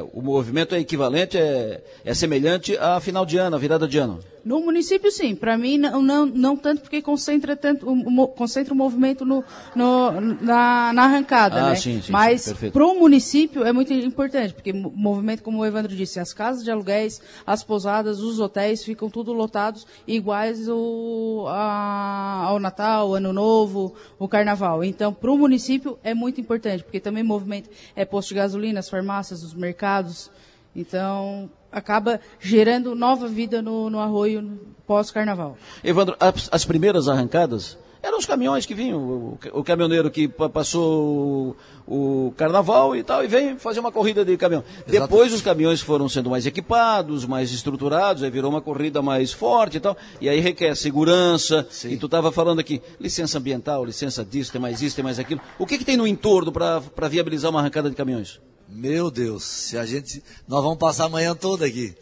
é, o movimento é equivalente, é, é semelhante a final de ano, a virada de ano. No município, sim. Para mim, não, não, não tanto porque concentra tanto o, concentra o movimento no, no- na, na arrancada, Ah, né? sim, sim, Mas para o município é muito importante, porque movimento, como o Evandro disse, as casas de aluguéis, as pousadas, os hotéis ficam tudo lotados, iguais o, a- ao Natal, Ano Novo, o Carnaval. Então, para o município é muito importante, porque também movimento é posto de gasolina, as farmácias, os mercados. Então, acaba gerando nova vida no, no arroio pós-carnaval. Evandro, as, as primeiras arrancadas eram os caminhões que vinham, o, o caminhoneiro que pa- passou o, o carnaval e tal, e vem fazer uma corrida de caminhão. Depois os caminhões foram sendo mais equipados, mais estruturados, aí virou uma corrida mais forte e tal, e aí requer segurança, e tu estava falando aqui, licença ambiental, licença disso, tem mais isso, tem mais aquilo. O que, que tem no entorno para viabilizar uma arrancada de caminhões? Meu Deus, se a gente. Nós vamos passar a manhã toda aqui.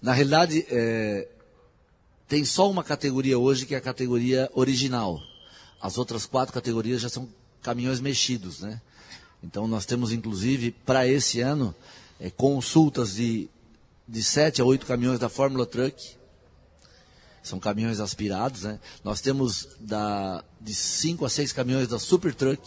Na realidade, é, tem só uma categoria hoje que é a categoria original. As outras quatro categorias já são caminhões mexidos, né? Então nós temos inclusive para esse ano é, consultas de de sete a oito caminhões da Fórmula Truck. São caminhões aspirados, né? Nós temos da, de cinco a seis caminhões da Super Truck.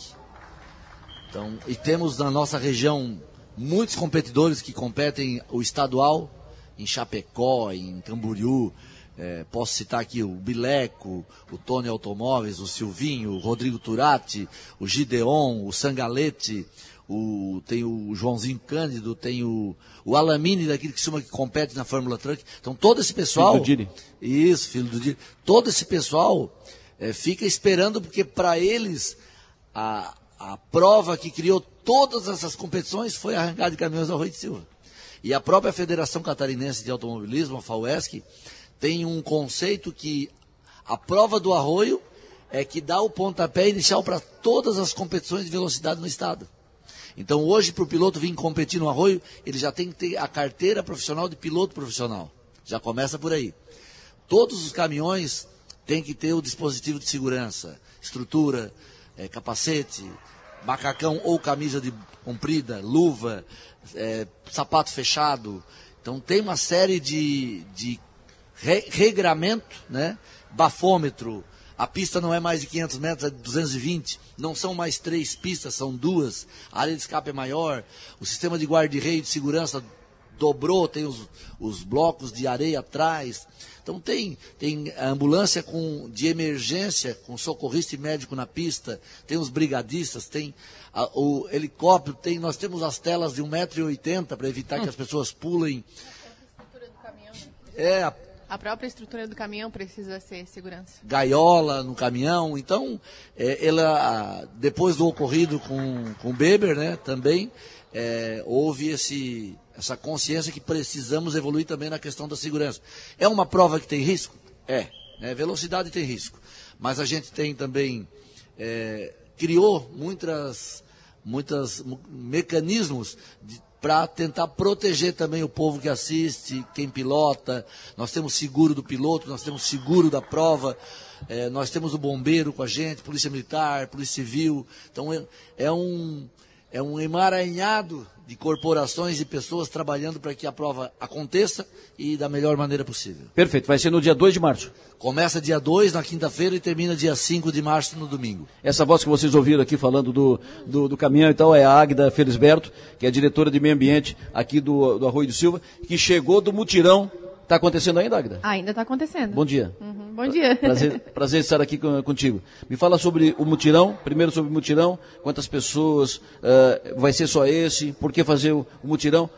Então, e temos na nossa região muitos competidores que competem o estadual, em Chapecó, em Camboriú. Eh, posso citar aqui o Bileco, o Tony Automóveis, o Silvinho, o Rodrigo Turati, o Gideon, o Sangalete, o, tem o Joãozinho Cândido, tem o, o Alamine daquele que chama que compete na Fórmula Truck. Então todo esse pessoal. Filho do Diri. Isso, filho do Diri. Todo esse pessoal eh, fica esperando, porque para eles a, a prova que criou todas essas competições foi a arrancada de caminhões da Rui de Silva. E a própria Federação Catarinense de Automobilismo, a FAUESC, tem um conceito que a prova do arroio é que dá o pontapé inicial para todas as competições de velocidade no estado. Então hoje, para o piloto vir competir no arroio, ele já tem que ter a carteira profissional de piloto profissional. Já começa por aí. Todos os caminhões têm que ter o dispositivo de segurança, estrutura, eh, capacete, macacão ou camisa de comprida, luva, eh, sapato fechado. Então tem uma série de, de re- regramento, né? bafômetro. A pista não é mais de 500 metros, é de 220. Não são mais três pistas, são duas. A área de escape é maior. O sistema de guarda-reio de segurança dobrou, tem os, os blocos de areia atrás. Então tem, tem ambulância com, de emergência, com socorrista e médico na pista, tem os brigadistas, tem a, o helicóptero, tem, nós temos as telas de 1,80m para evitar que as pessoas pulem. É, a, a própria estrutura do caminhão precisa ser segurança. Gaiola no caminhão. Então, é, ela, depois do ocorrido com, com o Beber, né, também, é, houve esse, essa consciência que precisamos evoluir também na questão da segurança. É uma prova que tem risco? É. Né, velocidade tem risco. Mas a gente tem também, é, criou muitas, muitas mecanismos para tentar proteger também o povo que assiste, quem pilota. Nós temos seguro do piloto, nós temos seguro da prova, é, nós temos o bombeiro com a gente, polícia militar, polícia civil. Então é, é um é um emaranhado de corporações e pessoas trabalhando para que a prova aconteça e da melhor maneira possível. Perfeito, vai ser no dia 2 de março. Começa dia 2 na quinta-feira e termina dia 5 de março no domingo. Essa voz que vocês ouviram aqui falando do, do, do caminhão e tal é a Águida Felisberto, que é a diretora de meio ambiente aqui do, do Arroio do Silva, que chegou do mutirão Está acontecendo ainda, Agda? Ainda está acontecendo. Bom dia. Uhum, bom dia. Prazer, prazer estar aqui com, contigo. Me fala sobre o mutirão, primeiro sobre o mutirão, quantas pessoas, uh, vai ser só esse, por que fazer o, o mutirão?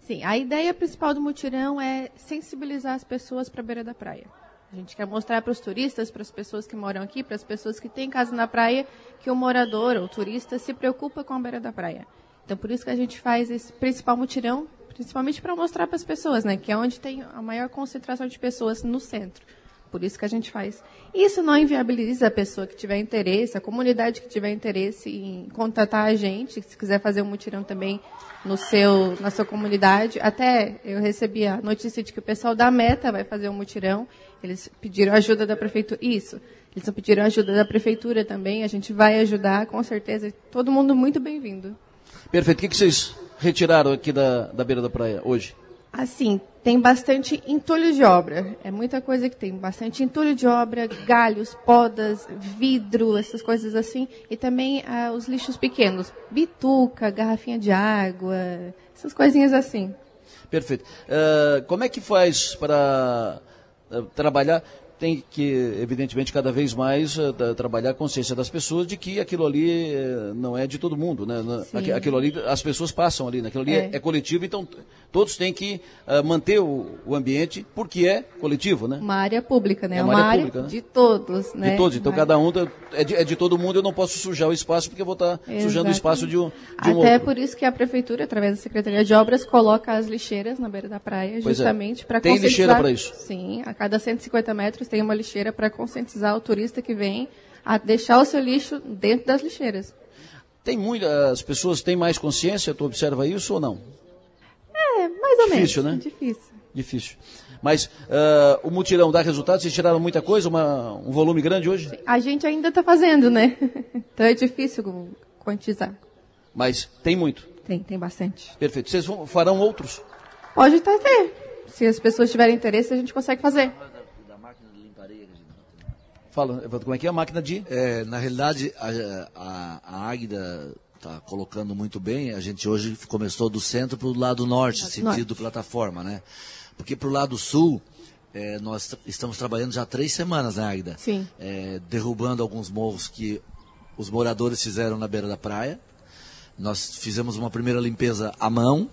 Sim, a ideia principal do mutirão é sensibilizar as pessoas para a beira da praia. A gente quer mostrar para os turistas, para as pessoas que moram aqui, para as pessoas que têm casa na praia, que o morador ou o turista se preocupa com a beira da praia. Então, por isso que a gente faz esse principal mutirão principalmente para mostrar para as pessoas, né, que é onde tem a maior concentração de pessoas no centro. Por isso que a gente faz. Isso não inviabiliza a pessoa que tiver interesse, a comunidade que tiver interesse em contatar a gente, se quiser fazer um mutirão também no seu, na sua comunidade. Até eu recebi a notícia de que o pessoal da Meta vai fazer um mutirão. Eles pediram ajuda da prefeitura. Isso. Eles pediram ajuda da prefeitura também. A gente vai ajudar, com certeza. Todo mundo muito bem-vindo. Perfeito. O que, que vocês retiraram aqui da, da beira da praia hoje? Assim, tem bastante entulho de obra. É muita coisa que tem. Bastante entulho de obra, galhos, podas, vidro, essas coisas assim. E também ah, os lixos pequenos. Bituca, garrafinha de água, essas coisinhas assim. Perfeito. Uh, como é que faz para uh, trabalhar? Tem que, evidentemente, cada vez mais uh, trabalhar a consciência das pessoas de que aquilo ali uh, não é de todo mundo, né? Aqu aquilo ali, as pessoas passam ali, né? aquilo ali é, é coletivo, então todos têm que uh, manter o, o, ambiente porque é coletivo, né? Uma área pública, né? É uma, uma área, pública, né? de todos, né? De todos, então cada um é de, é de, todo mundo, eu não posso sujar o espaço porque eu vou estar tá sujando o espaço de um, de Até um Até por isso que a prefeitura, através da Secretaria de Obras, coloca as lixeiras na beira da praia, é. justamente é. para Tem lixeira para isso? Sim, a cada 150 metros tem uma lixeira para conscientizar o turista que vem a deixar o seu lixo dentro das lixeiras. Tem muitas pessoas têm mais consciência, tu observa isso ou não? É, mais ou Difícil, menos. Né? Difícil, Difícil. Mas uh, o mutirão dá resultado? Vocês tiraram muita coisa, uma, um volume grande hoje? A gente ainda está fazendo, né? Então é difícil quantizar. Mas tem muito? Tem, tem bastante. Perfeito. Vocês farão outros? Pode até ter. Se as pessoas tiverem interesse, a gente consegue fazer. Fala, como é que é a máquina de? É, na realidade, a, a, a Águida está colocando muito bem. A gente hoje começou do centro para o lado norte, lado sentido norte. plataforma, né? Porque para o lado sul, é, nós estamos trabalhando já há três semanas, né, Águida? Sim. É, derrubando alguns morros que os moradores fizeram na beira da praia. Nós fizemos uma primeira limpeza à mão,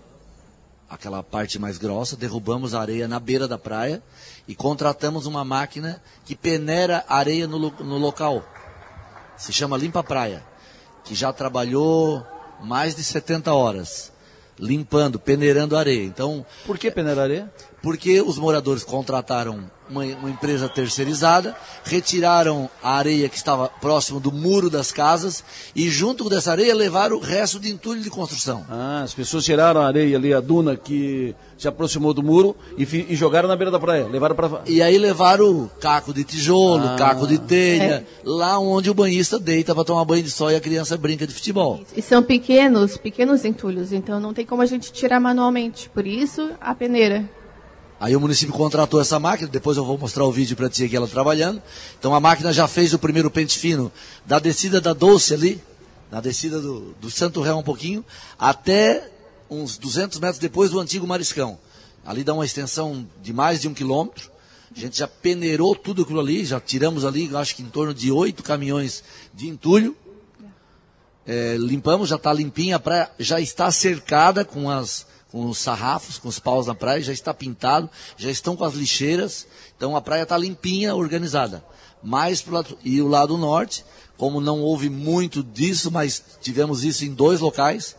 aquela parte mais grossa, derrubamos a areia na beira da praia e contratamos uma máquina que peneira areia no, no local. Se chama Limpa Praia, que já trabalhou mais de 70 horas limpando, peneirando areia. Então, por que peneirar areia? Porque os moradores contrataram uma, uma, empresa terceirizada, retiraram a areia que estava próximo do muro das casas e junto dessa areia levaram o resto de entulho de construção. Ah, as pessoas tiraram a areia ali, a duna que se aproximou do muro e, e jogaram na beira da praia, levaram para E aí levaram caco de tijolo, ah. caco de telha, é. lá onde o banhista deita para tomar banho de sol e a criança brinca de futebol. E são pequenos, pequenos entulhos, então não tem como a gente tirar manualmente, por isso a peneira. Aí o município contratou essa máquina, depois eu vou mostrar o vídeo para ti aqui ela trabalhando. Então a máquina já fez o primeiro pente fino da descida da Doce ali, na descida do, do Santo Réu um pouquinho, até uns 200 metros depois do antigo Mariscão. Ali dá uma extensão de mais de um quilômetro. A gente já peneirou tudo aquilo ali, já tiramos ali, acho que em torno de oito caminhões de entulho. É, limpamos, já está limpinha, a praia já está cercada com, as, com os sarrafos, com os paus na praia, já está pintado, já estão com as lixeiras. Então a praia está limpinha, organizada. Mais pro lado, e o lado norte, como não houve muito disso, mas tivemos isso em dois locais.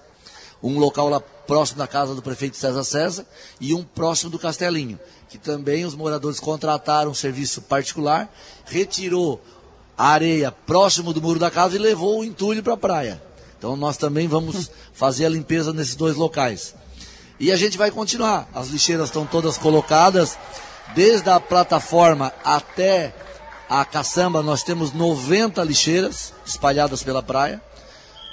Um local lá próximo da casa do prefeito César César e um próximo do Castelinho que também os moradores contrataram um serviço particular, retirou a areia próximo do muro da casa e levou o entulho para a praia. Então nós também vamos fazer a limpeza nesses dois locais. E a gente vai continuar. As lixeiras estão todas colocadas, desde a plataforma até a caçamba, nós temos 90 lixeiras espalhadas pela praia.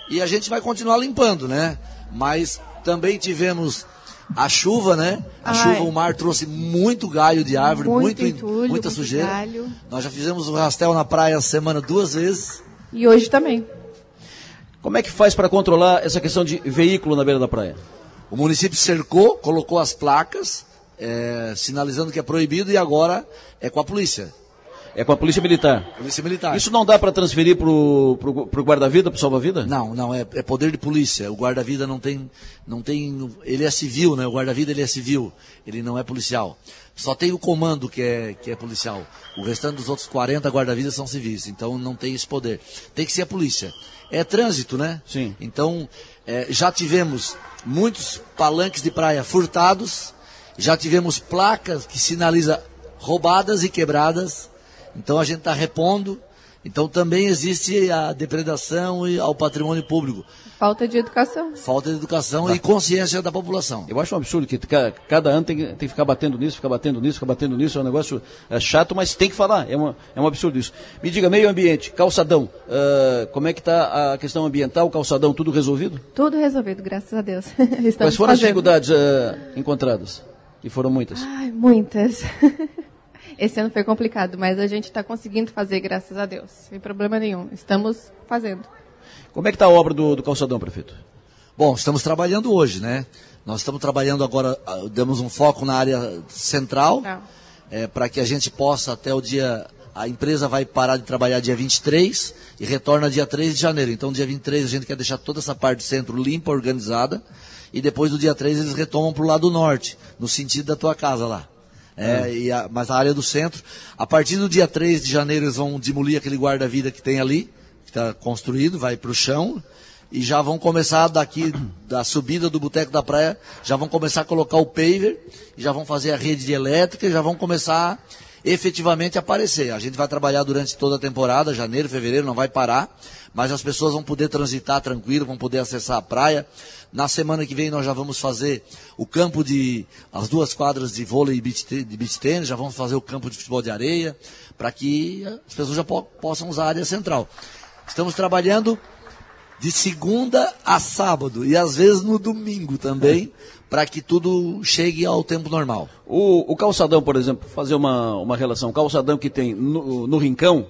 E a gente vai continuar limpando, né? Mas também tivemos a chuva, né? A Ai. chuva, o mar trouxe muito galho de árvore, muito, muito entulho, muita muito sujeira. Galho. Nós já fizemos o rastel na praia a semana duas vezes. E hoje também. Como é que faz para controlar essa questão de veículo na beira da praia? O município cercou, colocou as placas, é, sinalizando que é proibido e agora é com a polícia. É com a Polícia Militar. Polícia Militar. Isso não dá para transferir para o guarda-vida, para o salva-vida? Não, não, é, é, poder de polícia. O guarda-vida não tem, não tem. Ele é civil, né? O guarda-vida ele é civil, ele não é policial. Só tem o comando que é, que é policial. O restante dos outros 40 guarda-vidas são civis, então não tem esse poder. Tem que ser a polícia. É trânsito, né? Sim. Então, é, já tivemos muitos palanques de praia furtados, já tivemos placas que sinalizam roubadas e quebradas então a gente está repondo. Então também existe a depredação ao patrimônio público. Falta de educação. Falta de educação tá. e consciência da população. Eu acho um absurdo que cada ano tem, tem que ficar batendo nisso, ficar batendo nisso, ficar batendo nisso. É um negócio é chato, mas tem que falar. É, uma, é um absurdo isso. Me diga, meio ambiente, calçadão. Uh, como é que está a questão ambiental, calçadão, tudo resolvido? Tudo resolvido, graças a Deus. Quais foram fazendo. as dificuldades uh, encontradas? E foram muitas? Ai, muitas. Esse ano foi complicado, mas a gente está conseguindo fazer, graças a Deus. Sem problema nenhum. Estamos fazendo. Como é que está a obra do, do calçadão, prefeito? Bom, estamos trabalhando hoje, né? Nós estamos trabalhando agora, ah, demos um foco na área central, é, para que a gente possa até o dia. A empresa vai parar de trabalhar dia 23 e retorna dia 3 de janeiro. Então, dia 23 a gente quer deixar toda essa parte do centro limpa, organizada. E depois do dia 3 eles retomam para o lado norte, no sentido da tua casa lá. É, a, mas a área do centro, a partir do dia 3 de janeiro eles vão demolir aquele guarda-vida que tem ali, está construído, vai para o chão, e já vão começar daqui, da subida do Boteco da Praia, já vão começar a colocar o paver, já vão fazer a rede de elétrica, já vão começar efetivamente a aparecer. A gente vai trabalhar durante toda a temporada, janeiro, fevereiro, não vai parar, mas as pessoas vão poder transitar tranquilo, vão poder acessar a praia. Na semana que vem nós já vamos fazer o campo de. as duas quadras de vôlei e de beach tennis, já vamos fazer o campo de futebol de areia, para que as pessoas já po possam usar a área central. Estamos trabalhando de segunda a sábado e às vezes no domingo também, para que tudo chegue ao tempo normal. O, o, calçadão, por exemplo, fazer uma, uma relação, o calçadão que tem no, no Rincão,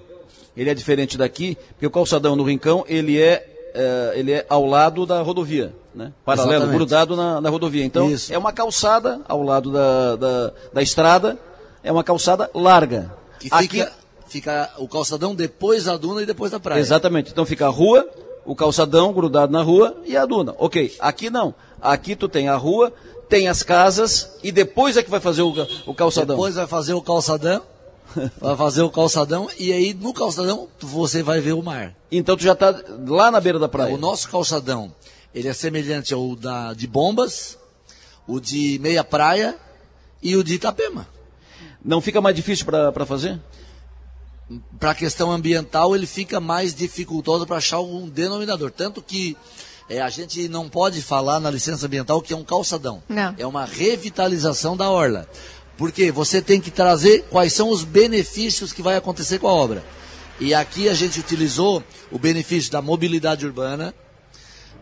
ele é diferente daqui, porque o calçadão no Rincão, ele é é, ele é ao lado da rodovia, né? Paralelo, Exatamente. grudado na, na, rodovia. Então, Isso. é uma calçada ao lado da, da, da, estrada, é uma calçada larga. Que Aqui, fica o calçadão depois da duna e depois da praia. Exatamente. Então fica a rua, o calçadão grudado na rua e a duna. Ok. Aqui não. Aqui tu tem a rua, tem as casas e depois é que vai fazer o, o calçadão. Depois vai fazer o calçadão vai fazer o calçadão e aí no calçadão você vai ver o mar. Então tu já está lá na beira da praia. o nosso calçadão, ele é semelhante ao da de Bombas, o de Meia Praia e o de Itapema. Não fica mais difícil para fazer? Para a questão ambiental, ele fica mais dificultoso para achar um denominador. Tanto que é, a gente não pode falar na licença ambiental que é um calçadão. Não. É uma revitalização da orla. Porque você tem que trazer quais são os benefícios que vai acontecer com a obra. E aqui a gente utilizou o benefício da mobilidade urbana,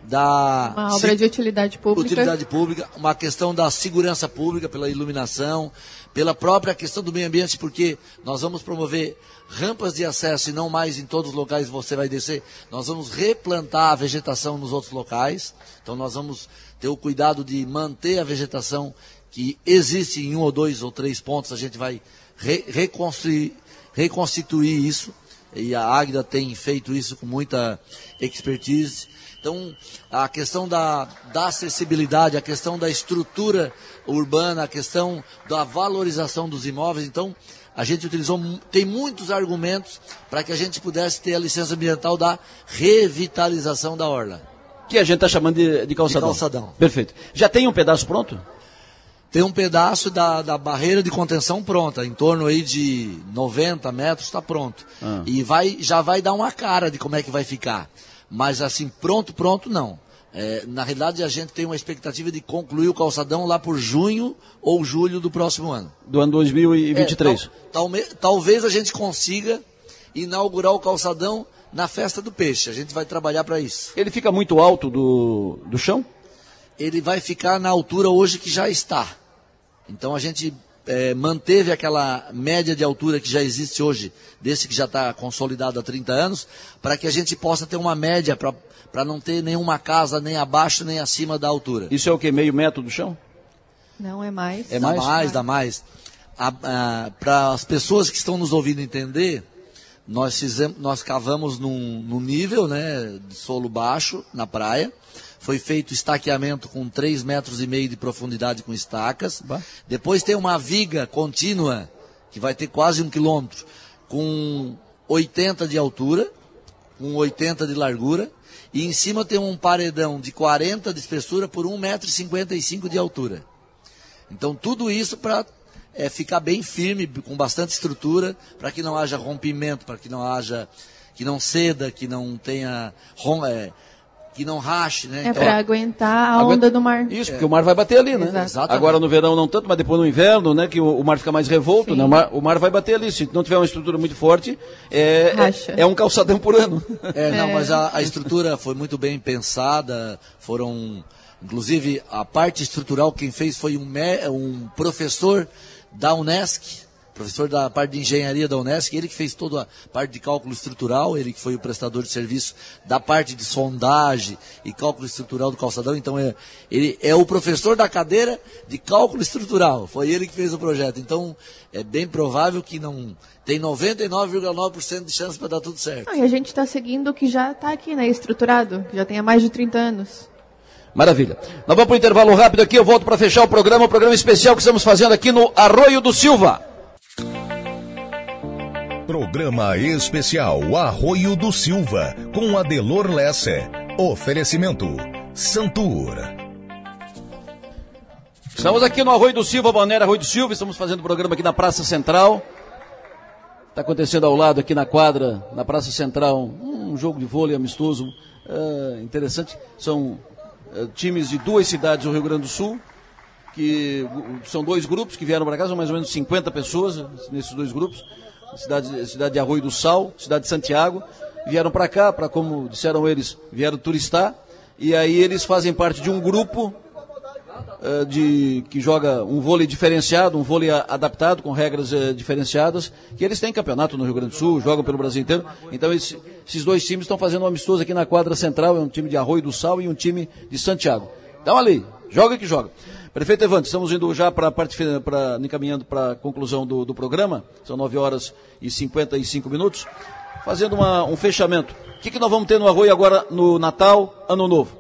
da uma obra de utilidade pública. Utilidade pública, uma questão da segurança pública pela iluminação, pela própria questão do meio ambiente, porque nós vamos promover rampas de acesso e não mais em todos os locais você vai descer. Nós vamos replantar a vegetação nos outros locais. Então nós vamos ter o cuidado de manter a vegetação que existe em um ou dois ou três pontos. A gente vai re reconstruir, reconstituir isso. E a Águida tem feito isso com muita expertise. Então, a questão da, da acessibilidade, a questão da estrutura urbana, a questão da valorização dos imóveis. Então, a gente utilizou, tem muitos argumentos para que a gente pudesse ter a licença ambiental da revitalização da orla. Que a gente está chamando de, de, calçadão. de calçadão. Perfeito. Já tem um pedaço pronto? Tem um pedaço da, da barreira de contenção pronta, em torno aí de 90 metros está pronto. Ah. E vai, já vai dar uma cara de como é que vai ficar. Mas assim, pronto, pronto, não. É, na realidade, a gente tem uma expectativa de concluir o calçadão lá por junho ou julho do próximo ano. Do ano 2023. É, tal, tal, talvez a gente consiga inaugurar o calçadão na festa do peixe. A gente vai trabalhar para isso. Ele fica muito alto do, do chão? Ele vai ficar na altura hoje que já está. Então a gente é, manteve aquela média de altura que já existe hoje, desse que já está consolidado há 30 anos, para que a gente possa ter uma média para não ter nenhuma casa nem abaixo nem acima da altura. Isso é o que? Meio metro do chão? Não, é mais. É mais? Dá mais, dá mais. Para as pessoas que estão nos ouvindo entender, nós, fizemos, nós cavamos num, num nível né, de solo baixo na praia foi feito estaqueamento com 3 metros e meio de profundidade com estacas. Bah. Depois tem uma viga contínua, que vai ter quase um quilômetro, com 80 de altura, com 80 de largura. E em cima tem um paredão de 40 de espessura por 1,55m de altura. Então tudo isso para é, ficar bem firme, com bastante estrutura, para que não haja rompimento, para que não haja, que não ceda, que não tenha é, que não rache, né? É então, para aguentar a onda do mar. Isso, porque o mar vai bater ali, né? Exato. Agora no verão não tanto, mas depois no inverno, né? Que o, o mar fica mais revolto, né? O mar, o mar, vai bater ali. Se não tiver uma estrutura muito forte, é, é, é, um calçadão por ano. É, não, é. mas a, a estrutura foi muito bem pensada, foram... Inclusive, a parte estrutural quem fez foi um, um professor da Unesc, professor da parte de engenharia da Unesco, ele que fez toda a parte de cálculo estrutural, ele que foi o prestador de serviço da parte de sondagem e cálculo estrutural do calçadão, então é, ele é o professor da cadeira de cálculo estrutural, foi ele que fez o projeto. Então é bem provável que não tem 99,9% de chance para dar tudo certo. Ah, e a gente está seguindo o que já está aqui, né, estruturado, que já tem há mais de 30 anos. Maravilha. Nós vamos para o intervalo rápido aqui, eu volto para fechar o programa, o programa especial que estamos fazendo aqui no Arroio do Silva. Programa especial Arroio do Silva, com Adelor Lesse. Oferecimento Santur. Estamos aqui no Arroio do Silva, Balneário Arroio do Silva, estamos fazendo o programa aqui na Praça Central. Está acontecendo ao lado aqui na quadra, na Praça Central, um jogo de vôlei amistoso uh, interessante. São uh, times de duas cidades do Rio Grande do Sul, que são dois grupos que vieram para cá, são mais ou menos 50 pessoas nesses dois grupos cidade, cidade de Arroio do Sal, cidade de Santiago, vieram para cá, para como disseram eles, vieram turistar, e aí eles fazem parte de um grupo uh, de, que joga um vôlei diferenciado, um vôlei adaptado, com regras uh, diferenciadas, que eles têm campeonato no Rio Grande do Sul, jogam pelo Brasil inteiro, então esse, esses dois times estão fazendo um amistoso aqui na quadra central, é um time de Arroio do Sal e um time de Santiago. Então ali, joga que joga. Prefeito Evandro, estamos indo já para a parte para encaminhando para a conclusão do, do, programa. São 9 horas e 55 minutos. Fazendo uma, um fechamento. O que, que nós vamos ter no Arroio agora no Natal, Ano Novo?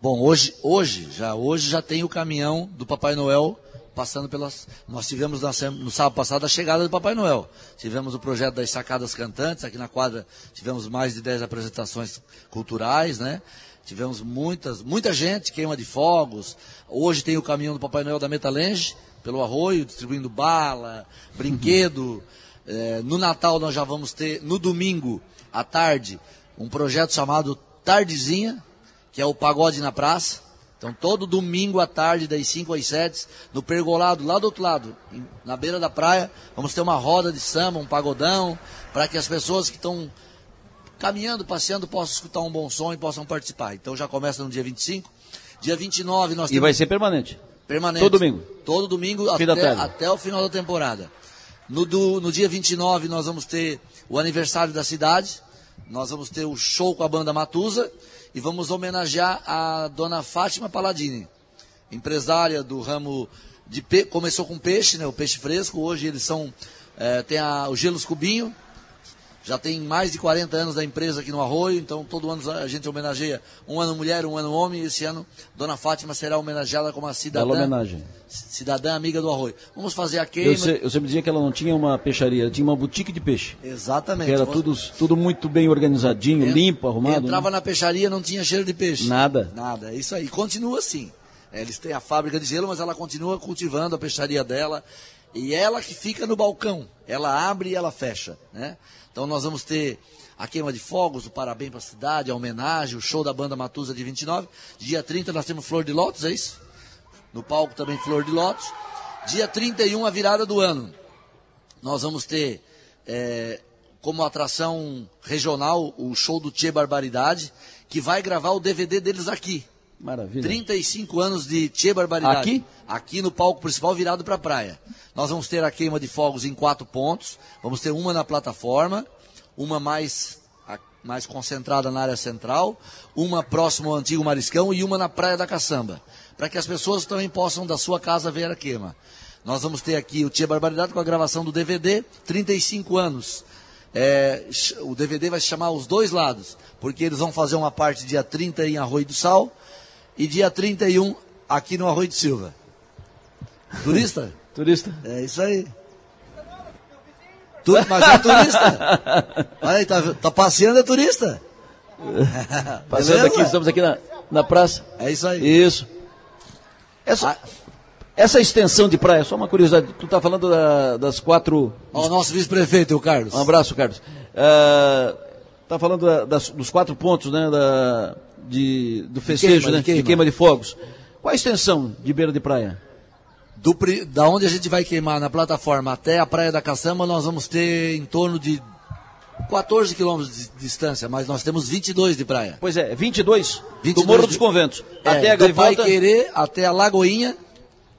Bom, hoje, hoje, já hoje já tem o caminhão do Papai Noel passando pelas. Nós tivemos no sábado passado a chegada do Papai Noel. Tivemos o projeto das sacadas cantantes, aqui na quadra tivemos mais de 10 apresentações culturais, né? Tivemos muitas, muita gente, queima de fogos. Hoje tem o caminhão do Papai Noel da Metalenge, pelo arroio, distribuindo bala, brinquedo. É, no Natal nós já vamos ter, no domingo, à tarde, um projeto chamado Tardezinha, que é o pagode na praça. Então, todo domingo à tarde, das 5 às 7, no pergolado, lá do outro lado, na beira da praia, vamos ter uma roda de samba, um pagodão, para que as pessoas que estão caminhando, passeando, possam escutar um bom som e possam participar. Então já começa no dia 25. Dia 29 nós temos... E vai ser permanente? Permanente. Todo domingo? Todo domingo até, até o final da temporada. No, do- no dia 29 nós vamos ter o aniversário da cidade, nós vamos ter o show com a banda Matusa e vamos homenagear a dona Fátima Paladini, empresária do ramo de pe... começou com peixe, né, o peixe fresco, hoje eles são eh, tem a, o Gelos Cubinho, já tem mais de 40 anos da empresa aqui no Arroio, então todo ano a gente homenageia um ano mulher, um ano homem, e esse ano Dona Fátima será homenageada como a cidadã, Bela homenagem. cidadã amiga do Arroio. Vamos fazer a Eu, queima. se- eu sempre dizia que ela não tinha uma peixaria, ela tinha uma boutique de peixe. Exatamente. Que era Você- tudo, tudo muito bem organizadinho, En- limpo, arrumado. Entrava né? na peixaria não tinha cheiro de peixe. Nada. Nada, é isso aí. Continua assim. É, Eles têm a fábrica de gelo, mas ela continua cultivando a peixaria dela. E ela que fica no balcão. Ela abre e ela fecha. Né? Então nós vamos ter a queima de fogos, o parabéns para a cidade, a homenagem, o show da banda Matusa de 29. Dia 30 nós temos Flor de Lótus, é isso? No palco também Flor de Lótus. Dia 31, a virada do ano. Nós vamos ter é, como atração regional o show do Tchê Barbaridade, que vai gravar o DVD deles aqui. Maravilha. 35 anos de Tchê Barbaridade. Aqui? Aqui no palco principal, virado para a praia. Nós vamos ter a queima de fogos em quatro pontos. Vamos ter uma na plataforma, uma mais, mais concentrada na área central, uma próximo ao antigo Mariscão e uma na Praia da Caçamba. Para que as pessoas também possam, da sua casa, ver a queima. Nós vamos ter aqui o Tia Barbaridade com a gravação do DVD, 35 anos. É, o DVD vai se chamar Os Dois Lados, porque eles vão fazer uma parte dia 30 em Arroio do Sal e dia 31 aqui no Arroio de Silva. Turista? Turista. É isso aí. Tu, mas é turista. Olha aí, tá, tá passeando é turista. Passando Beleza? aqui, estamos aqui na, na praça. É isso aí. Isso. Essa, essa extensão de praia, só uma curiosidade, tu está falando da- das quatro. Ó, o nosso vice-prefeito, o Carlos. Um abraço, Carlos. Está falando da- das- dos quatro pontos né, da, de, do festejo, queima, né, de queima. de queima de fogos. Qual a extensão de beira de praia? Do, da onde a gente vai queimar na plataforma até a Praia da Caçamba, nós vamos ter em torno de 14 quilômetros de distância, mas nós temos 22 de praia. Pois é, 22, 22 do Morro de- dos Conventos. É, até a do Pai. Querer até a Lagoinha,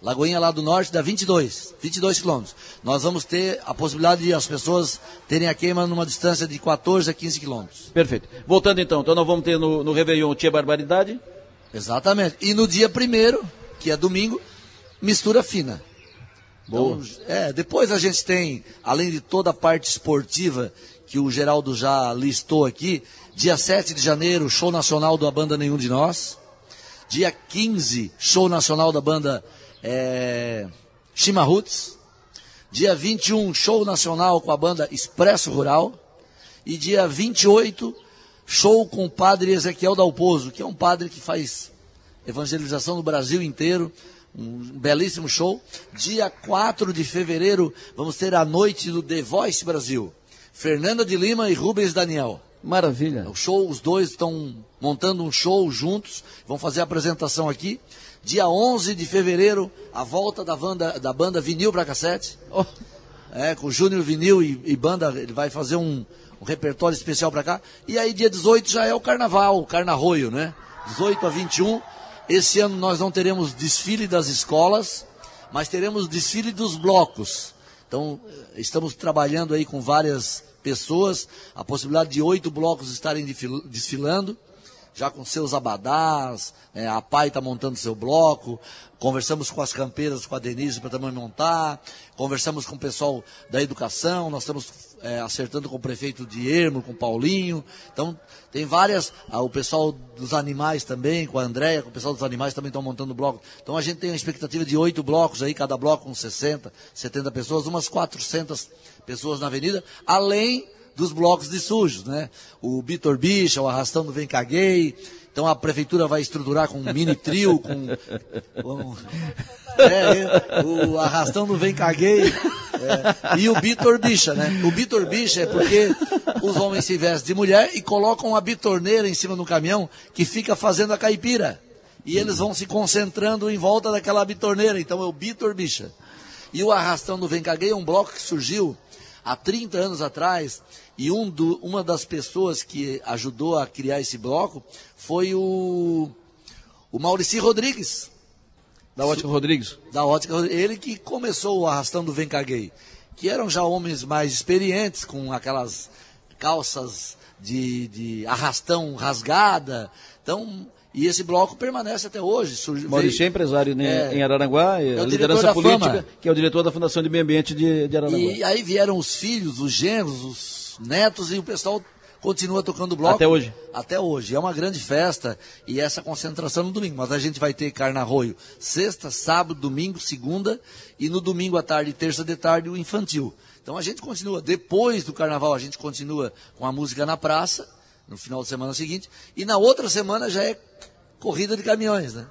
Lagoinha lá do norte, dá 22, 22 quilômetros. Nós vamos ter a possibilidade de as pessoas terem a queima numa distância de 14 a 15 quilômetros. Perfeito. Voltando então, então nós vamos ter no, no Réveillon Tia Barbaridade. Exatamente. E no dia primeiro, que é domingo, mistura fina. Então, é, depois a gente tem, além de toda a parte esportiva que o Geraldo já listou aqui, dia 7 de janeiro, show nacional da banda Nenhum de Nós. Dia 15, show nacional da banda é, Chimarruts. Dia 21, show nacional com a banda Expresso Rural. E dia 28, show com o padre Ezequiel Dalpozo, que é um padre que faz evangelização no Brasil inteiro. Um belíssimo show. Dia 4 de fevereiro, vamos ter a noite do The Voice Brasil. Fernanda de Lima e Rubens Daniel. Maravilha. O show, os dois estão montando um show juntos, vão fazer a apresentação aqui. Dia 11 de fevereiro, a volta da banda, da banda Vinil para Cassete. Oh. É, com Júnior Vinil e, e banda, ele vai fazer um, um repertório especial para cá. E aí, dia 18 já é o carnaval, o carnarroio, né? 18 a 21. Esse ano nós não teremos desfile das escolas, mas teremos desfile dos blocos. Então, eh, estamos trabalhando aí com várias pessoas, a possibilidade de oito blocos estarem desfil- desfilando, já com seus abadás, eh, a PAI está montando seu bloco, conversamos com as campeiras, com a Denise para também montar, conversamos com o pessoal da educação, nós estamos eh, acertando com o prefeito de Ermo, com o Paulinho, então tem várias, ah, o pessoal dos animais também, com a Andréia, com o pessoal dos animais também estão montando bloco. Então a gente tem uma expectativa de oito blocos aí, cada bloco com 60, 70 pessoas, umas 400 pessoas na avenida, além dos blocos de sujos, né? O Bitor Bicha, o Arrastão do Vem Caguei. Então a prefeitura vai estruturar com um mini trio, com. com- é, o Arrastão do Vem Caguei. é, e o Bitor Bicha, né? O Bitor Bicha é porque os homens se vestem de mulher e colocam uma bitorneira em cima do caminhão que fica fazendo a caipira. E eles vão se concentrando em volta daquela bitorneira. Então é o Bitor Bicha. E o Arrastão do Vem Caguei é um bloco que surgiu há 30 anos atrás, e um do- uma das pessoas que ajudou a criar esse bloco foi o, o Maurici Rodrigues. Da Ótica Rodrigues? Da Ótica Rodrigues. Ele que começou o arrastão do Vem Caguei. Que eram já homens mais experientes, com aquelas calças de, de arrastão rasgada. Então, e esse bloco permanece até hoje. Surge, Maurício é empresário é, em Araranguá, é a liderança política, Fama. que é o diretor da Fundação de Meio Ambiente de, de Araranguá. E aí vieram os filhos, os genros, os netos e o pessoal continua tocando bloco. Até hoje. Até hoje. É uma grande festa e essa concentração no domingo. Mas a gente vai ter carnarroio sexta, sábado, domingo, segunda e no domingo à tarde, terça de tarde, o infantil. Então a gente continua. Depois do carnaval, a gente continua com a música na praça no final de semana seguinte. E na outra semana já é corrida de caminhões, né?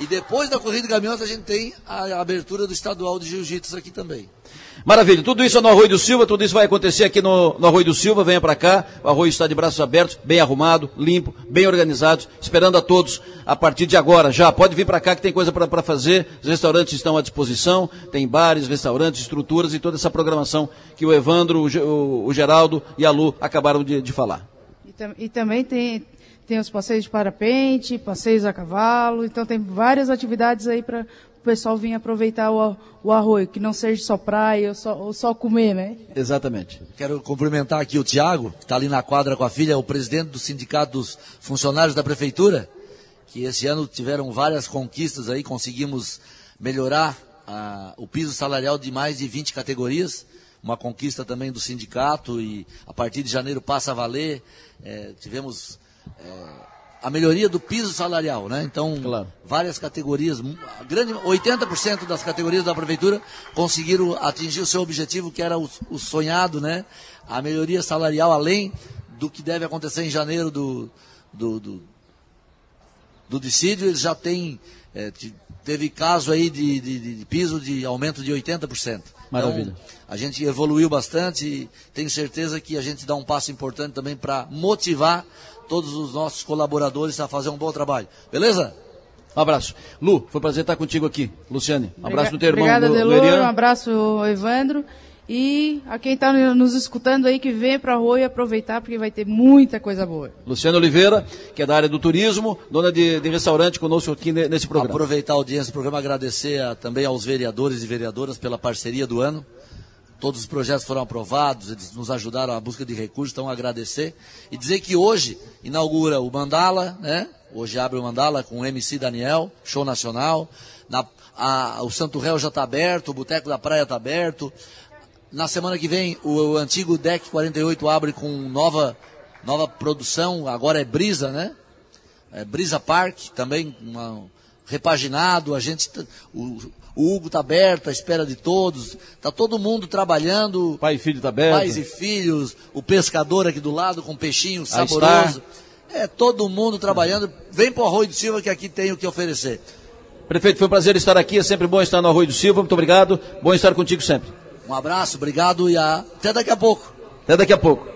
E depois da corrida de caminhões a gente tem a abertura do estadual de jiu-jitsu aqui também. Maravilha, tudo isso é no Arroio do Silva, tudo isso vai acontecer aqui no, no Arroio do Silva, venha para cá, o Arroio está de braços abertos, bem arrumado, limpo, bem organizado, esperando a todos a partir de agora, já, pode vir para cá que tem coisa para fazer, os restaurantes estão à disposição, tem bares, restaurantes, estruturas e toda essa programação que o Evandro, o, o, Geraldo e a Lu acabaram de, de falar. E, também tem, tem os passeios de parapente, passeios a cavalo, então tem várias atividades aí para o pessoal vir aproveitar o, o arroio, que não seja só praia ou só, ou só comer, né? Exatamente. Quero cumprimentar aqui o Tiago, que está ali na quadra com a filha, o presidente do Sindicato dos Funcionários da Prefeitura, que esse ano tiveram várias conquistas aí, conseguimos melhorar a, o piso salarial de mais de 20 categorias uma conquista também do sindicato e a partir de janeiro passa a valer. É, tivemos é, a melhoria do piso salarial, né? Então, claro. várias categorias, grande 80% das categorias da prefeitura conseguiram atingir o seu objetivo, que era o, o sonhado, né? A melhoria salarial, além do que deve acontecer em janeiro do, do, do, do dissídio, eles já têm, é, teve caso aí de, de, de piso de aumento de 80%. Maravilha. Então, a gente evoluiu bastante e tenho certeza que a gente dá um passo importante também para motivar todos os nossos colaboradores a fazer um bom trabalho. Beleza? Um abraço. Lu, foi um prazer estar contigo aqui. Luciane, um abraço no teu irmão. Obrigada, Delor, um abraço, Evandro. E a quem está nos escutando aí, que venha para a rua e aproveitar, porque vai ter muita coisa boa. Luciano Oliveira, que é da área do turismo, dona de, de restaurante conosco aqui nesse programa. Aproveitar a audiência do programa, agradecer a, também aos vereadores e vereadoras pela parceria do ano. Todos os projetos foram aprovados, eles nos ajudaram à busca de recursos, então agradecer. E dizer que hoje inaugura o Mandala, né? Hoje abre o Mandala com o MC Daniel, show nacional. Na, a, o Santo Réu já está aberto, o Boteco da Praia está aberto. Na semana que vem, o, antigo Deck 48 abre com nova, nova produção, agora é Brisa, né? É Brisa Park, também uma, repaginado, a gente, o, o Hugo está aberto, à espera de todos, está todo mundo trabalhando. Pai e filho está aberto. Pais e filhos, o pescador aqui do lado com peixinho saboroso. É, todo mundo trabalhando. Vem para o Arroio do Silva que aqui tem o que oferecer. Prefeito, foi um prazer estar aqui, é sempre bom estar no Arroio do Silva, muito obrigado, bom estar contigo sempre. Um abraço, obrigado e até daqui a pouco. Até daqui a pouco.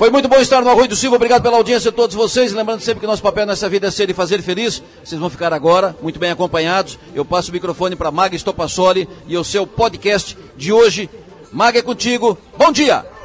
Foi muito bom estar no Arroio do Silva. Obrigado pela audiência todos vocês. Lembrando sempre que nosso papel nessa vida é ser e fazer feliz. Vocês vão ficar agora muito bem acompanhados. Eu passo o microfone para Maga Estopassoli e o seu podcast de hoje. Maga é contigo. Bom dia!